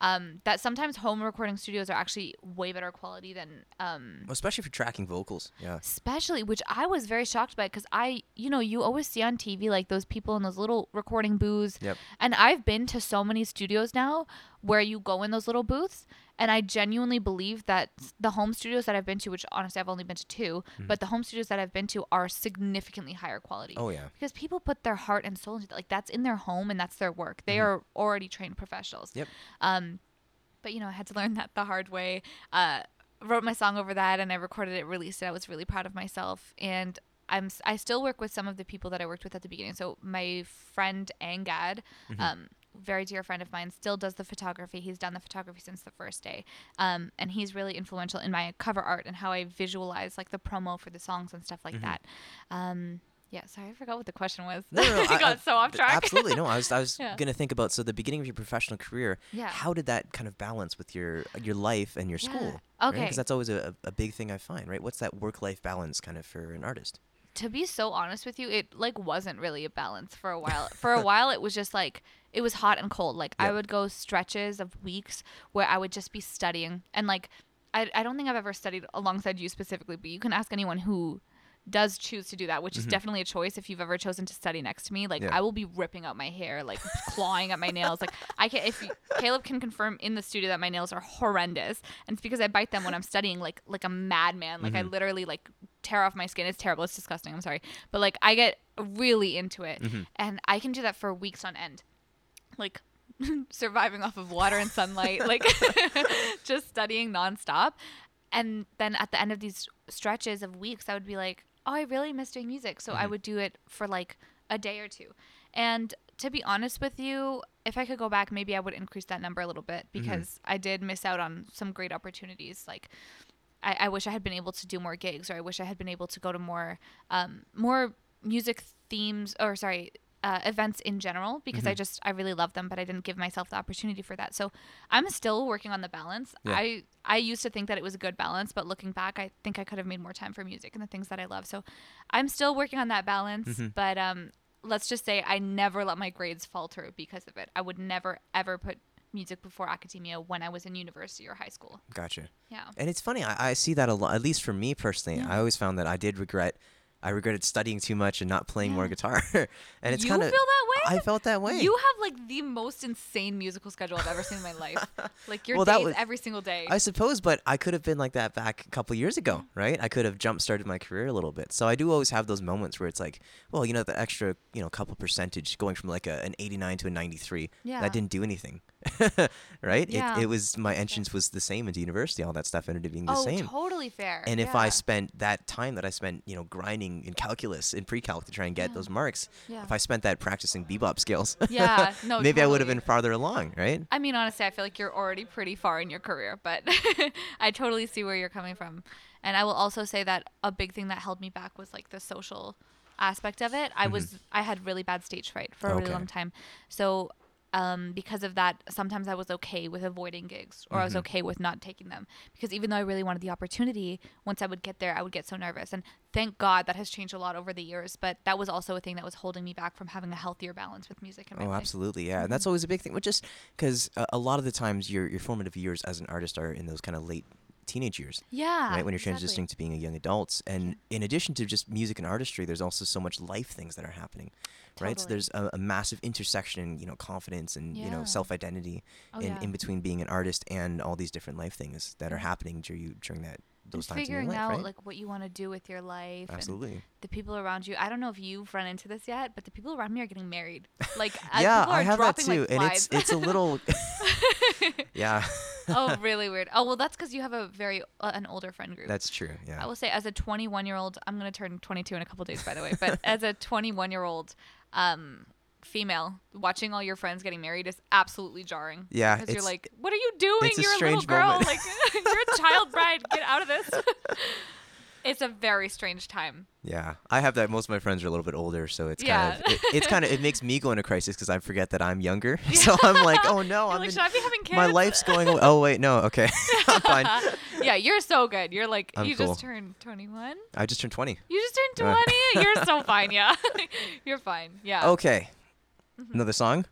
Um, that sometimes home recording studios are actually way better quality than um, Especially for tracking vocals. Yeah. especially which i was very shocked by because i you know you always see on tv like those people in those little recording booths Yep. and i've been to so many studios now where you go in those little booths and i genuinely believe that the home studios that i've been to which honestly i've only been to 2 but the home studios that i've been to are significantly higher quality Oh yeah. because people put their heart and soul into that like that's in their home and that's their work they are already trained professionals Yep. um, but you know, I had to *laughs* learn that the hard way. Uh, wrote my song over that, and I recorded it, released it. I was really proud of myself, and I'm I still work with some of the people that I worked with at the beginning. So my friend Angad, um, very dear friend of mine, still does the photography. He's done the photography since the first day, um, and he's really influential in my cover art and how I visualize like the promo for the songs and stuff like that. Um, yeah, sorry, I forgot what the question was. No, no, no, *laughs* I got I- so off track. Absolutely. No, I was I was *laughs* Yeah. gonna think about so the beginning of your professional career. Yeah. How did that kind of balance with your your life and your school? Okay. Because that's always a, a big thing I find, right? What's that work life balance kind of for an artist? to be so honest with you, it like wasn't really a balance for a while. for a while, it was just like it was hot and cold. Like I would go stretches of weeks where I would just be studying, and like I, I don't think I've ever studied alongside you specifically, but you can ask anyone who does choose to do that, which is definitely a choice. If you've ever chosen to study next to me, like Mm-hmm. Yeah. I will be ripping out my hair, like clawing at my nails. Like I can, if you, Caleb can confirm in the studio that my nails are horrendous, and it's because I bite them when I'm studying, like like a madman. Like I Mm-hmm. literally like tear off my skin. It's terrible. It's disgusting. I'm sorry, but like I get really into it, Mm-hmm. and I can do that for weeks on end, like *laughs* surviving off of water and sunlight, like *laughs* *laughs* just studying nonstop. And then at the end of these stretches of weeks, I would be like, oh, I really miss doing music. So I Mm-hmm. would do it for like a day or two. And to be honest with you, if I could go back, maybe I would increase that number a little bit Mm-hmm. because I did miss out on some great opportunities. Like, I, I wish I had been able to do more gigs, or I wish I had been able to go to more, um, more music themes, or sorry, uh, events in general because Mm-hmm. I just I really love them, but I didn't give myself the opportunity for that. So I'm still working on the balance. Yeah. I I used to think that it was a good balance, but looking back, I think I could have made more time for music and the things that I love. So I'm still working on that balance, Mm-hmm. but um, let's just say I never let my grades falter because of it. I would never ever put music before academia when I was in university or high school. Gotcha. Yeah. And it's funny, I, I see that a lot. At least for me personally, I always found that I did regret. I regretted studying too much and not playing more guitar. *laughs* and it's kind of. feel that way? I felt that way. You have like the most insane musical schedule I've ever seen in my life. *laughs* Like your Well, that days was- every single day. I suppose, but I could have been like that back a couple years ago, Mm-hmm. right? I could have jump started my career a little bit. So I do always have those moments where it's like, well, you know, the extra, you know, couple percentage going from like a, an 89 to a 93, Yeah. that didn't do anything, *laughs* right? Yeah. It, it was my entrance was the same into university. All that stuff ended up being the same. oh, same. totally fair. And if I spent that time that I spent, you know, grinding in calculus in pre-calc to try and get Yeah. those marks, Yeah. if I spent that practicing bebop skills, *laughs* Yeah, no, maybe I would have been farther along, right? I mean, honestly, I feel like you're already pretty far in your career, but *laughs* I totally see where you're coming from. And I will also say that a big thing that held me back was like the social aspect of it. I was I had really bad stage fright for a really Mm-hmm. Long time. So um, because of that, sometimes I was okay with avoiding gigs or I Mm-hmm. was okay with not taking them because even though I really wanted the opportunity, once I would get there, I would get so nervous. And thank God that has changed a lot over the years. But that was also a thing that was holding me back from having a healthier balance with music Oh, life. absolutely, yeah, and Mm-hmm. that's always a big thing. But just because uh, a lot of the times your your formative years as an artist are in those kind of late teenage years, Yeah. right? When you're exactly. transitioning to being a young adult, and in addition to just music and artistry, there's also so much life things that are happening, right? So there's a, a massive intersection, in, you know, confidence and you know self identity, Oh, in, yeah. in between being an artist and all these different life things that are happening during you during that those times in your figuring life, out right? like what you want to do with your life and Absolutely. the people around you i don't know if you've run into this yet but the people around me are getting married like *laughs* uh, yeah, I have that too, like and it's it's a little, *laughs* yeah, *laughs* oh really weird oh well that's because you have a very uh, an older friend group that's true. Yeah. i will say as a 21 year old i'm going to turn 22 in a couple days by the way but as a 21 year old um female watching all your friends getting married is absolutely jarring Yeah, because you're like what are you doing you're a little girl moment. like *laughs* you're a child bride get out of this *laughs* it's a very strange time Yeah, I have that. Most of my friends are a little bit older, so it's Yeah. kind of it, it's kind of it makes me go into crisis because I forget that I'm younger. *laughs* So I'm like, oh no, I'm like, in- should I be having kids? my life's going. Away. Oh wait, no, okay, I'm fine. yeah, you're so good. You're like I'm you cool. just turned 21. I just turned 20. You just turned Uh. 20. you're so fine. Yeah, you're fine. Yeah. Okay, another song.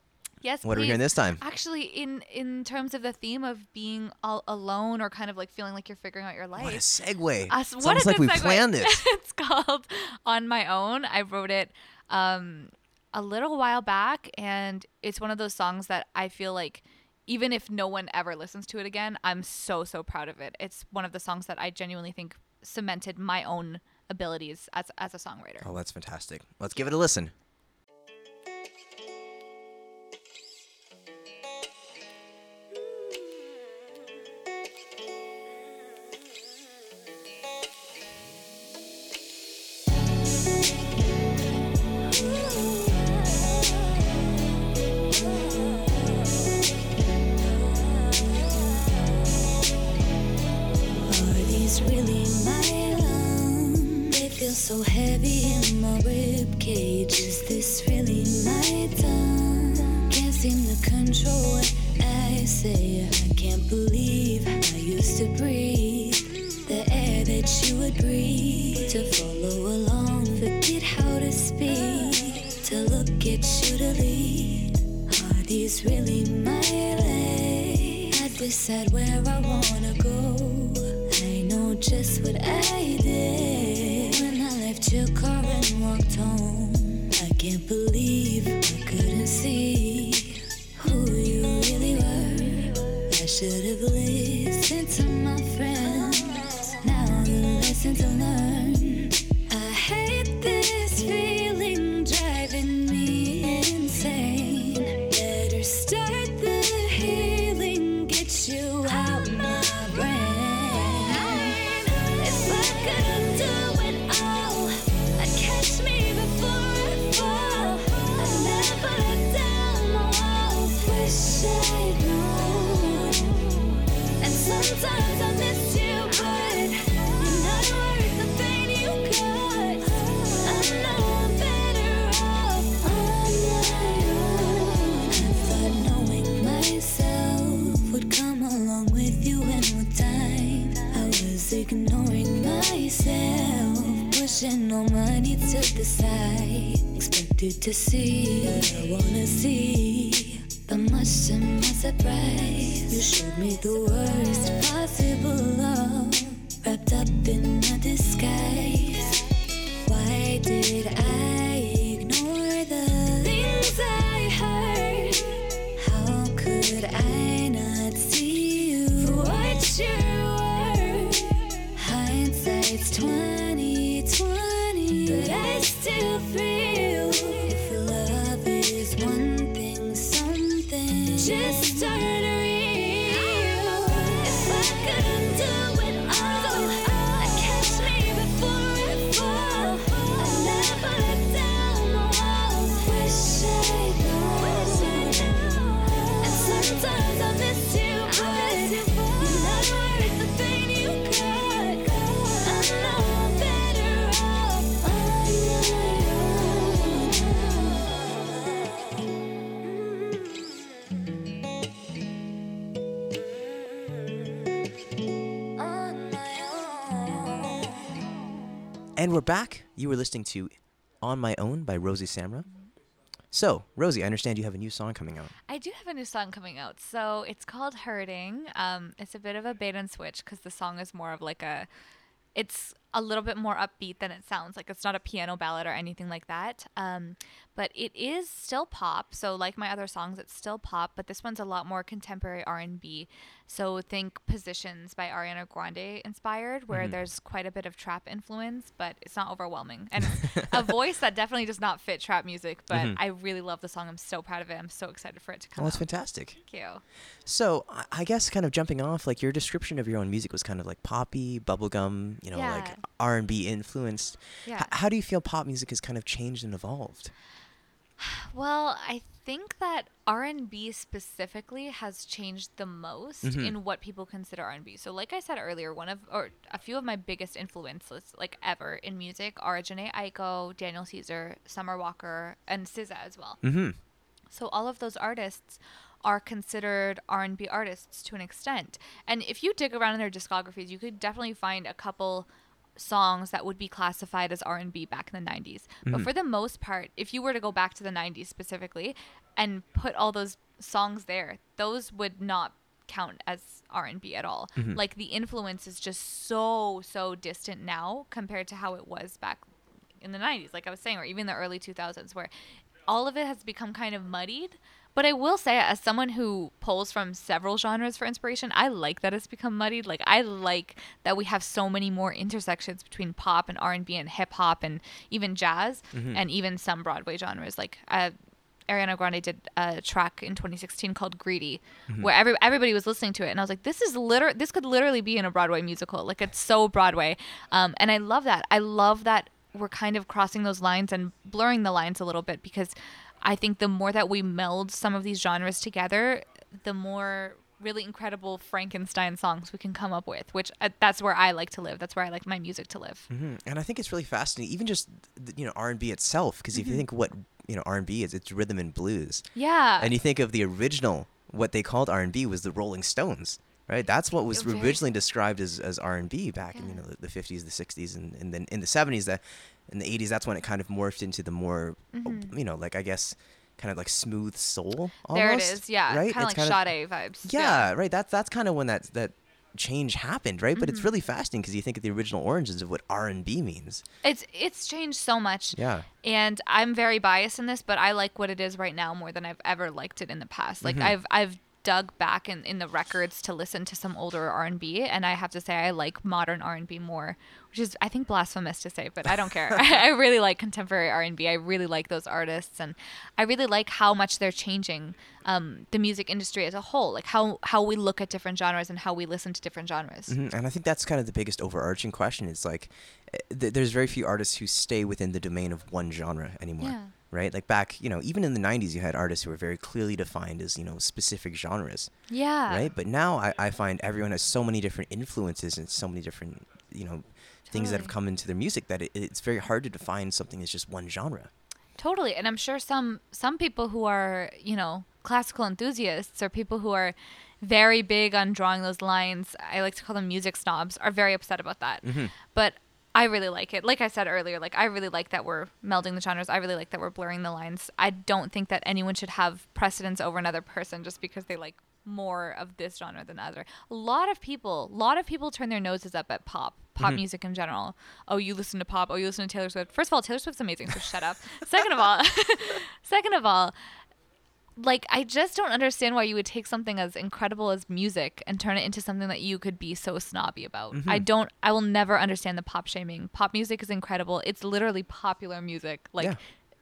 Yes. What are we hearing this time? Actually, in in terms of the theme of being all alone or kind of like feeling like you're figuring out your life. What a segue! It's what a like we segue. planned this. *laughs* it's called On My Own. I wrote it um, a little while back, and it's one of those songs that I feel like even if no one ever listens to it again, I'm so, so proud of it. It's one of the songs that I genuinely think cemented my own abilities as, as a songwriter. Oh, that's fantastic. Let's give it a listen. So heavy in my rib cage. Is this really my tongue? Can't seem to control what I say. I can't believe I used to breathe the air that you would breathe. To follow along, forget how to speak. To look at you to lead. Are these really my legs? I decide where I wanna go. I know just what I did your car and walked home. I can't believe I couldn't see who you really were. I should have listened the side. Expected to see what I wanna see, but much to my surprise, you showed me the worst possible love, wrapped up in a disguise. Why did I back. You were listening to On My Own by Rosie Samra. So, Rosie, I understand you have a new song coming out. I do have a new song coming out. So it's called Hurting. Um, it's a bit of a bait and switch because the song is more of like a, it's a little bit more upbeat than it sounds. Like it's not a piano ballad or anything like that. Um, but it is still pop. So like my other songs, it's still pop. But this one's a lot more contemporary R and B. So think Positions by Ariana Grande inspired, where mm-hmm. there's quite a bit of trap influence, but it's not overwhelming. And *laughs* a voice that definitely does not fit trap music. But mm-hmm. I really love the song. I'm so proud of it. I'm so excited for it to come Oh, that's fantastic. Thank you. So, I- guess kind of jumping off, like your description of your own music was kind of like poppy, bubblegum, you know, like R&B influenced. Yeah. H- how do you feel pop music has kind of changed and evolved? Well, I think that R&B specifically has changed the most Mhm. in what people consider R&B. So like I said earlier, one of or a few of my biggest influences like ever in music are Jhené Aiko, Daniel Caesar, Summer Walker, and SZA as well. Mm-hmm. So all of those artists are considered R&B artists to an extent. And if you dig around in their discographies, you could definitely find a couple songs that would be classified as R&B back in the 90s. But mm-hmm. for the most part, if you were to go back to the 90s specifically and put all those songs there, those would not count as R&B at all. Mm-hmm. Like the influence is just so so distant now compared to how it was back in the 90s like I was saying or even the early 2000s where all of it has become kind of muddied. But I will say, as someone who pulls from several genres for inspiration, I like that it's become muddied. Like I like that we have so many more intersections between pop and R and B and hip hop and even jazz and even some Broadway genres. Like uh, Ariana Grande did a track in 2016 called "Greedy," where every everybody was listening to it, and I was like, "This is liter This could literally be in a Broadway musical. Like it's so Broadway." Um, and I love that. I love that we're kind of crossing those lines and blurring the lines a little bit because I think the more that we meld some of these genres together, the more really incredible Frankenstein songs we can come up with. Which uh, that's where I like to live. That's where I like my music to live. hmm And I think it's really fascinating, even just you know R and B itself, because if you think what you know R and B is, it's rhythm and blues, Yeah. and you think of the original, what they called R and B was the Rolling Stones, right? That's what was Very- originally described as, as R and B back in you know the- the fifties, the sixties, and, and then in the seventies, that in the eighties, that's when it kind of morphed into the more, you know, like I guess, kind of like smooth soul. Mm-hmm. there it is. Yeah. right. Kind of like Sade vibes. yeah, right. That's that's kind of when that that change happened, right? But it's Mm-hmm. really fascinating because you think of the original origins of what R and B means. It's it's changed so much. Yeah. And I'm very biased in this, but I like what it is right now more than I've ever liked it in the past. Like Mm-hmm. I've I've dug back in, in the records to listen to some older R&B and I have to say I like modern R&B more, which is I think blasphemous to say, but I don't care. *laughs* I, I really like contemporary R&B. I really like those artists and I really like how much they're changing um, the music industry as a whole, like how how we look at different genres and how we listen to different genres. Mhm, And I think that's kind of the biggest overarching question. It's like eh, th- there's very few artists who stay within the domain of one genre anymore. Yeah. Right? Like back, you know, even in the '90s, you had artists who were very clearly defined as you know specific genres, Yeah. right? But now I, I find everyone has so many different influences and so many different you know things that have come into their music that it, it's very hard to define something as just one genre. Totally. And I'm sure some some people who are, you know, classical enthusiasts or people who are very big on drawing those lines, I like to call them music snobs, are very upset about that. Mm-hmm. But I really like it. Like I said earlier, like I really like that we're melding the genres. I really like that we're blurring the lines. I don't think that anyone should have precedence over another person just because they like more of this genre than other. A lot of people, a lot of people turn their noses up at pop, pop mm-hmm. music in general. Oh, you listen to pop. Oh, you listen to Taylor Swift. First of all, Taylor Swift's amazing, so shut up. *laughs* Second of all, *laughs* second of all, like I just don't understand why you would take something as incredible as music and turn it into something that you could be so snobby about. Mm-hmm. I don't I will never understand the pop shaming. Pop music is incredible. It's literally popular music. Like Yeah.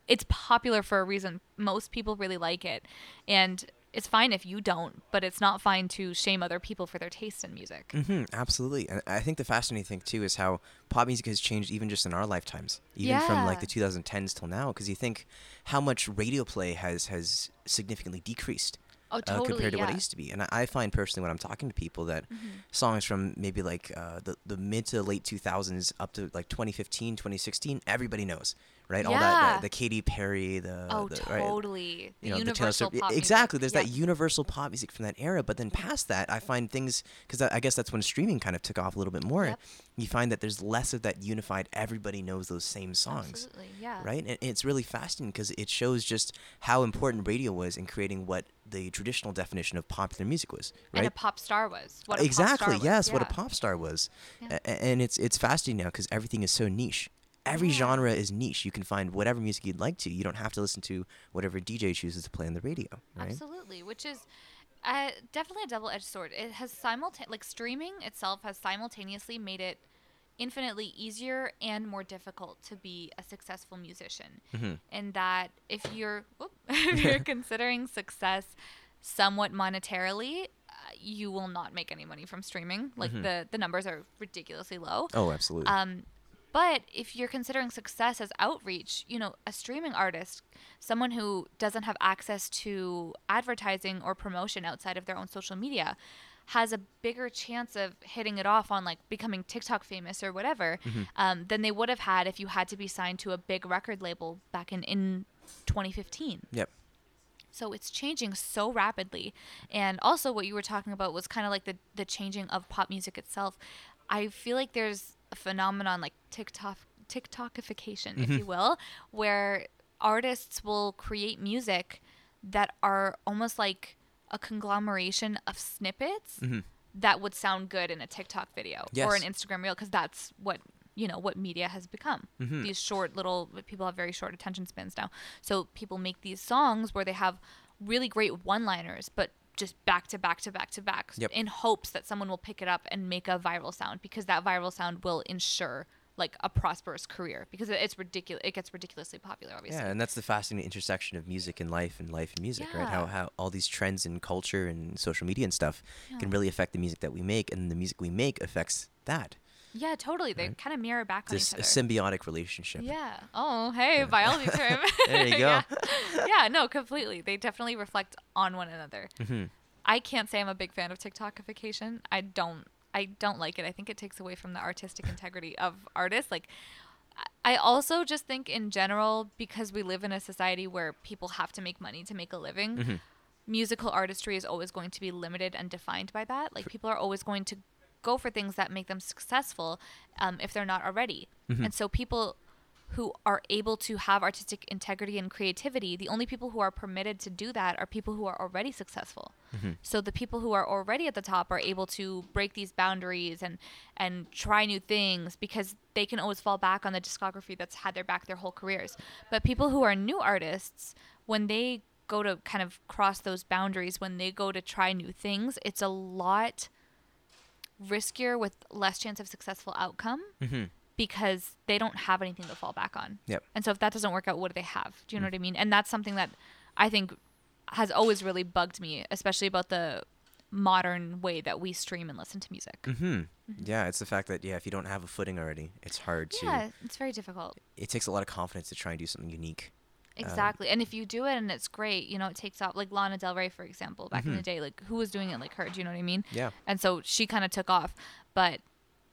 it's popular for a reason. Most people really like it. And it's fine if you don't, but it's not fine to shame other people for their taste in music. hmm absolutely, and I think the fascinating thing too is how pop music has changed even just in our lifetimes, even from like the 2010s till now. Because you think how much radio play has has significantly decreased Oh, uh, compared to what it used to be. And I, I find personally when I'm talking to people that Mm-hmm. songs from maybe like uh, the the mid to late 2000s up to like 2015, 2016, everybody knows, right? All that Yeah. the, the Katy Perry, the Oh, the, right? totally. The you know, the Taylor universal Swift. exactly. There's that universal pop music from that era, but then mm-hmm. past that, I find things because I guess that's when streaming kind of took off a little bit more. Yep. You find that there's less of that unified. Everybody knows those same songs, Absolutely. Yeah. right? And it's really fascinating because it shows just how important radio was in creating what the traditional definition of popular music was, Right? And a pop star was. What a pop exactly. star was. yes, what a pop star was, Yeah. A- and it's it's fascinating now because everything is so niche. Every genre is niche. You can find whatever music you'd like to. You don't have to listen to whatever DJ chooses to play on the radio, right? Absolutely, which is uh, definitely a double-edged sword. It has simultan like streaming itself has simultaneously made it infinitely easier and more difficult to be a successful musician. Mhm. In that, if you're whoop, *laughs* if *laughs* you're considering success somewhat monetarily, uh, you will not make any money from streaming. Like the the numbers are ridiculously low. Oh, absolutely. Um, but if you're considering success as outreach, you know, a streaming artist, someone who doesn't have access to advertising or promotion outside of their own social media, has a bigger chance of hitting it off on like becoming TikTok famous or whatever um, than they would have had if you had to be signed to a big record label back in, in 2015. yep. So it's changing so rapidly. And also what you were talking about was kind of like the the changing of pop music itself. I feel like there's a phenomenon like TikTok TikTokification, if mm-hmm. you will, where artists will create music that are almost like a conglomeration of snippets mm-hmm. that would sound good in a TikTok video or an Instagram reel because that's what you know what media has become. Mm-hmm. These short little people have very short attention spans now. So people make these songs where they have really great one-liners, but just back to back to back to back Yep. in hopes that someone will pick it up and make a viral sound because that viral sound will ensure like a prosperous career because it's ridiculous it gets ridiculously popular obviously. Yeah, and that's the fascinating intersection of music and life and life and music, right? How how all these trends in culture and social media and stuff can really affect the music that we make, and the music we make affects that. Yeah, totally. They kind of mirror back on It's each a other. symbiotic relationship. Yeah. Oh, hey, biology term. *laughs* There you go. *laughs* yeah. yeah, no, completely. They definitely reflect on one another. Mhm. I can't say I'm a big fan of TikTokification. I don't. I don't like it. I think it takes away from the artistic integrity of artists. Like, I- I also just think in general because we live in a society where people have to make money to make a living. Mm-hmm. Musical artistry is always going to be limited and defined by that. Like people are always going to go for things that make them successful um, if they're not already. Mm-hmm. And so people who are able to have artistic integrity and creativity, the only people who are permitted to do that are people who are already successful. So the people who are already at the top are able to break these boundaries and and try new things because they can always fall back on the discography that's had their back their whole careers. But people who are new artists, when they go to kind of cross those boundaries, when they go to try new things, it's a lot riskier with less chance of successful outcome Mm-hmm. because they don't have anything to fall back on. Yep. And so if that doesn't work out, what do they have? Do you know what I mean? And that's something that I think has always really bugged me, especially about the modern way that we stream and listen to music. Mm-hmm. Yeah, it's the fact that yeah, if you don't have a footing already, it's hard to. Yeah, it's very difficult. It takes a lot of confidence to try and do something unique. Exactly. and if you do it and it's great, you know, it takes off. Like Lana Del Rey, for example, back in the day, like who was doing it like her? Do you know what I mean? Mm-hmm. Yeah. And so she kind of took off. But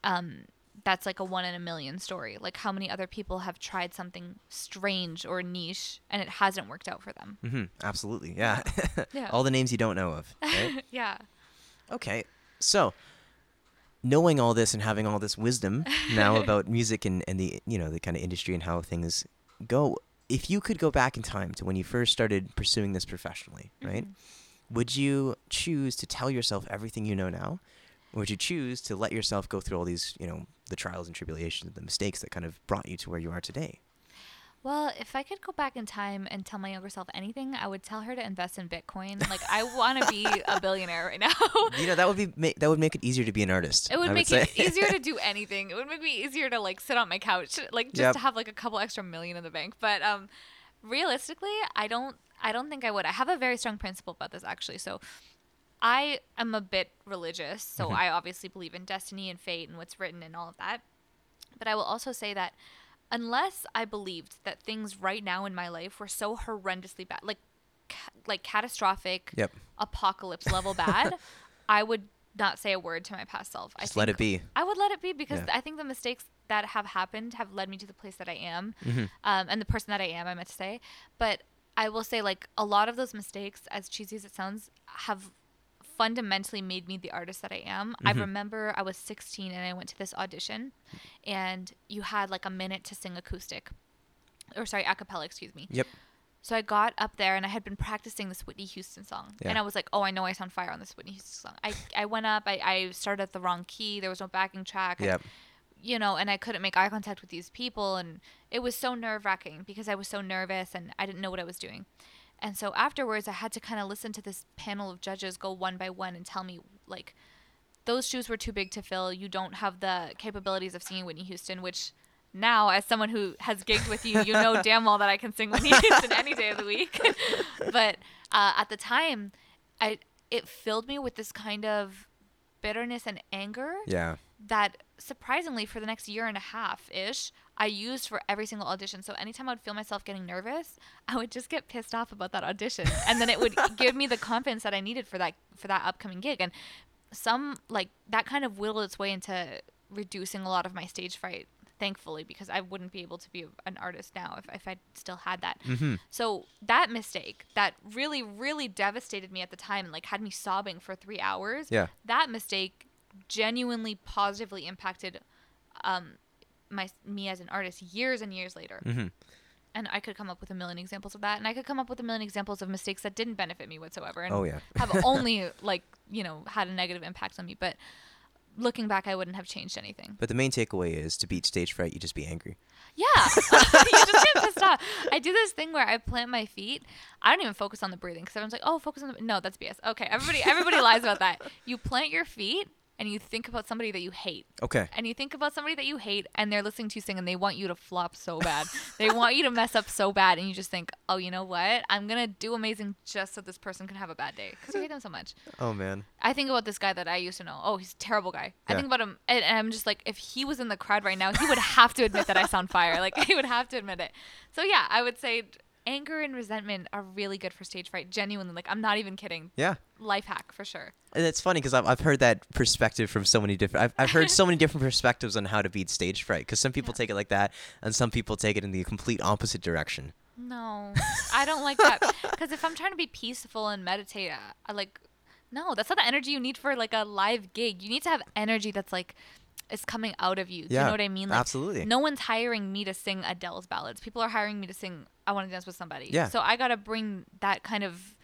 um, that's like a one in a million story. Like how many other people have tried something strange or niche and it hasn't worked out for them? Mm-hmm. Absolutely. Yeah. Yeah. *laughs* All the names you don't know of. Right? *laughs* yeah. okay. So, knowing all this and having all this wisdom *laughs* now about music and, and the you know the kind of industry and how things go, if you could go back in time to when you first started pursuing this professionally, mm-hmm. right? Would you choose to tell yourself everything you know now? Or would you choose to let yourself go through all these, you know, the trials and tribulations, the mistakes that kind of brought you to where you are today? Well, if I could go back in time and tell my younger self anything, I would tell her to invest in Bitcoin. Like I want to be a billionaire right now. *laughs* You know, that would be that would make it easier to be an artist. It would I make say. it easier to *laughs* do anything. It would make me easier to like sit on my couch, like just Yep. to have like a couple extra million in the bank. But um, realistically, I don't. I don't think I would. I have a very strong principle about this actually. So, I am a bit religious. So Mm-hmm. I obviously believe in destiny and fate and what's written and all of that. But I will also say that unless I believed that things right now in my life were so horrendously bad, like ca- like catastrophic, Yep. apocalypse level *laughs* bad, I would not say a word to my past self. Just I let it be. I would let it be because Yeah. I think the mistakes that have happened have led me to the place that I am, Mm-hmm. um, and the person that I am. I meant to say, but I will say like a lot of those mistakes, as cheesy as it sounds, have fundamentally made me the artist that I am. I Mm-hmm. remember I was 16 and I went to this audition, and you had like a minute to sing acoustic, or sorry, a cappella, excuse me. Yep. So I got up there and I had been practicing this Whitney Houston song. Yeah. And I was like, oh, I know I sound fire on this Whitney Houston song. I, I went up, I, I started at the wrong key. There was no backing track. I- Yep. you know, and I couldn't make eye contact with these people. And it was so nerve wracking because I was so nervous and I didn't know what I was doing. And so afterwards, I had to kind of listen to this panel of judges go one by one and tell me, like, those shoes were too big to fill. You don't have the capabilities of singing Whitney Houston, which now, as someone who has gigged with you, you know damn well that I can sing Whitney *laughs* Houston any day of the week. *laughs* but uh, at the time, I it filled me with this kind of bitterness and anger Yeah. that surprisingly for the next year and a half ish I used for every single audition. So anytime I would feel myself getting nervous, I would just get pissed off about that audition, and then it would *laughs* give me the confidence that I needed for that for that upcoming gig. And some like that kind of whittled its way into reducing a lot of my stage fright. Thankfully, because I wouldn't be able to be an artist now if, if I still had that. Mm-hmm. So that mistake that really, really devastated me at the time and like had me sobbing for three hours. Yeah. That mistake genuinely positively impacted um, my me as an artist years and years later. Mm-hmm. And I could come up with a million examples of that, and I could come up with a million examples of mistakes that didn't benefit me whatsoever, and Oh, yeah. have *laughs* only like you know had a negative impact on me. But looking back, I wouldn't have changed anything. But the main takeaway is to beat stage fright, you just be angry. Yeah, *laughs* you just get pissed off. I do this thing where I plant my feet. I don't even focus on the breathing because everyone's like, "Oh, focus on the." No, that's BS. Okay, everybody, everybody lies about that. You plant your feet and you think about somebody that you hate, Okay. and you think about somebody that you hate, and they're listening to you sing, and they want you to flop so bad. they want you to mess up so bad, and you just think, "Oh, you know what? I'm gonna do amazing just so this person can have a bad day because you hate them so much." Oh man. I think about this guy that I used to know. Oh, he's a terrible guy. Yeah. I think about him, and, and I'm just like, if he was in the crowd right now, he would have to admit that I sound fire. Like *laughs* he would have to admit it. So yeah, I would say anger and resentment are really good for stage fright. Genuinely, like I'm not even kidding. Yeah. Life hack for sure. And it's funny because I've, I've heard that perspective from so many different. I've, I've heard so many different perspectives on how to beat stage fright. Because some people Yeah. take it like that, and some people take it in the complete opposite direction. No, I don't like that *laughs* because if I'm trying to be peaceful and meditate, I, I like no, that's not the energy you need for like a live gig. You need to have energy that's like is coming out of you. Do you know what I mean? Like, absolutely. No one's hiring me to sing Adele's ballads. People are hiring me to sing I Want to Dance with Somebody. Yeah. So I got to bring that kind of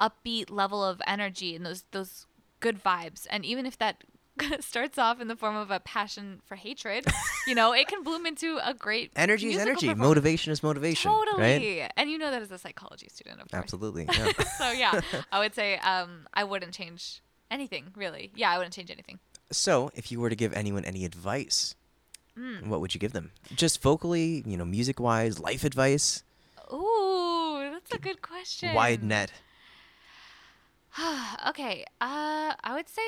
upbeat level of energy and those those good vibes. And even if that *laughs* starts off in the form of a passion for hatred, *laughs* you know, it can bloom into a great Energy is energy. Motivation is motivation. Totally. Right? And you know that as a psychology student, of course. Absolutely. *laughs* Yeah. so yeah, I would say um, I wouldn't change anything really. Yeah, I wouldn't change anything. So, if you were to give anyone any advice, Mm. what would you give them? Just vocally, you know, music wise, life advice, Ooh, that's a good question. wide net. *sighs* okay. Uh, I would say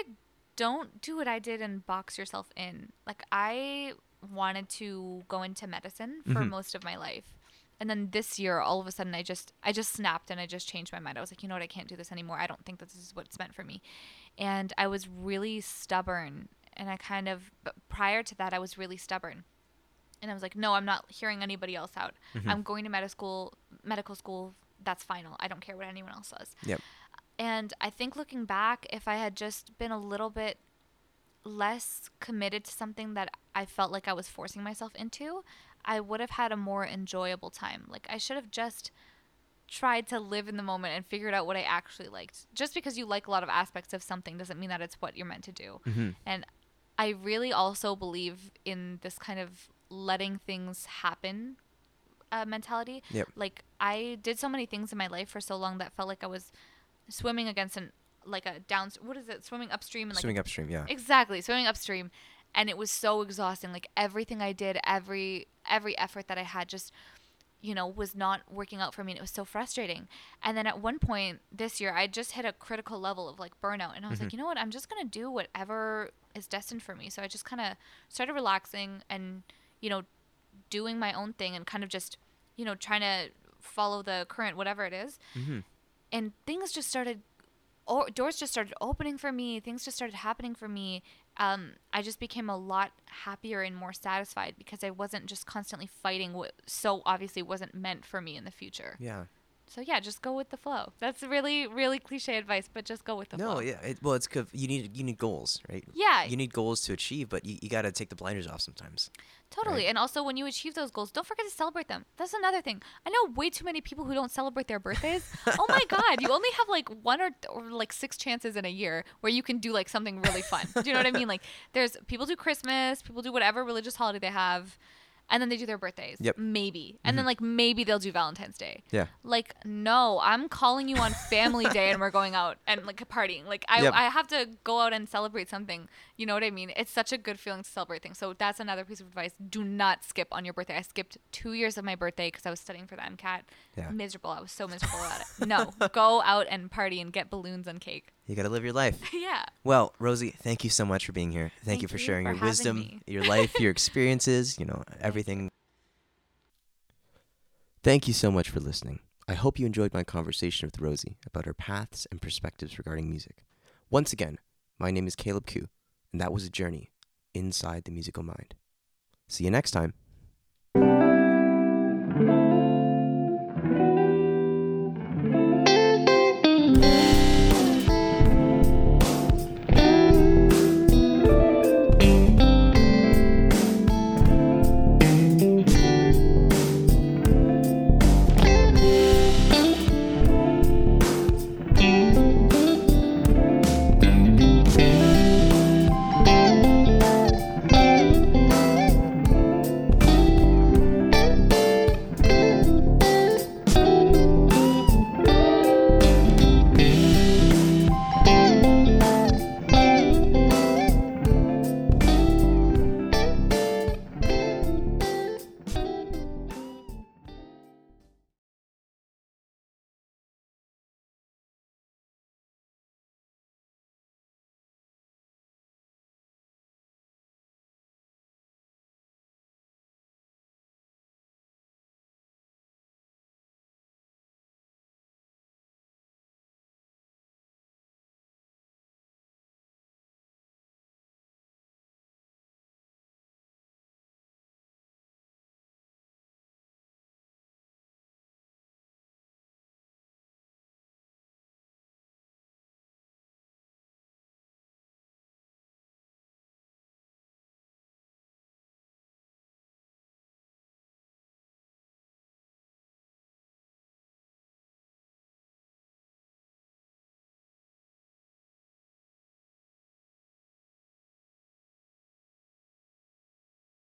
don't do what I did and box yourself in. Like I wanted to go into medicine for Mhm. most of my life. and then this year all of a sudden I just I just snapped and I just changed my mind. I was like, you know what, I can't do this anymore. I don't think that this is what's meant for me. And I was really stubborn and I kind of but prior to that I was really stubborn. And I was like, no, I'm not hearing anybody else out. Mm-hmm. I'm going to medical school medical school. That's final. I don't care what anyone else says. Yep. And I think looking back, if I had just been a little bit less committed to something that I felt like I was forcing myself into, I would have had a more enjoyable time. Like I should have just tried to live in the moment and figured out what I actually liked. Just because you like a lot of aspects of something doesn't mean that it's what you're meant to do. Mm-hmm. And I really also believe in this kind of letting things happen uh, mentality. Yep. Like I did so many things in my life for so long that felt like I was swimming against an like a down what is it swimming upstream and like Swimming upstream, yeah. exactly swimming upstream and it was so exhausting like everything i did every every effort that i had just you know was not working out for me and it was so frustrating. And then at one point this year i just hit a critical level of like burnout and i was like you know what? I'm just going to do whatever is destined for me. So i just kind of started relaxing and you know doing my own thing and kind of just you know trying to follow the current whatever it is. Mm-hmm. and things just started or doors just started opening for me. Things just started happening for me um, i just became a lot happier and more satisfied because i wasn't just constantly fighting what so obviously wasn't meant for me in the future Yeah. So yeah just go with the flow that's really really cliche advice but just go with the No, flow No, yeah. It, well, it's you need you need goals, right? yeah You need goals to achieve, but you, you got to take the blinders off sometimes. Totally. Right. And also, when you achieve those goals, don't forget to celebrate them. That's another thing. I know way too many people who don't celebrate their birthdays. *laughs* oh my God. You only have like one or, or like six chances in a year where you can do like something really fun. do you know what I mean? Like, there's people do Christmas, people do whatever religious holiday they have, and then they do their birthdays. Yep. Maybe. And then mm-hmm. like maybe they'll do Valentine's Day. Yeah. Like, no, I'm calling you on family *laughs* day and we're going out and like partying. Like, I, Yep. I have to go out and celebrate something. You know what I mean? It's such a good feeling to celebrate things. So that's another piece of advice. Do not skip on your birthday. I skipped two years of my birthday because I was studying for the MCAT. Yeah. Miserable. I was so miserable about it. *laughs* No, go out and party and get balloons and cake. You got to live your life. *laughs* yeah. Well, Rosie, thank you so much for being here. Thank, Thank you for you sharing for your wisdom, me. your life, your *laughs* experiences, you know, everything. Thank you so much for listening. I hope you enjoyed my conversation with Rosie about her paths and perspectives regarding music. Once again, my name is Caleb Koo, and that was a journey inside the musical mind. See you next time.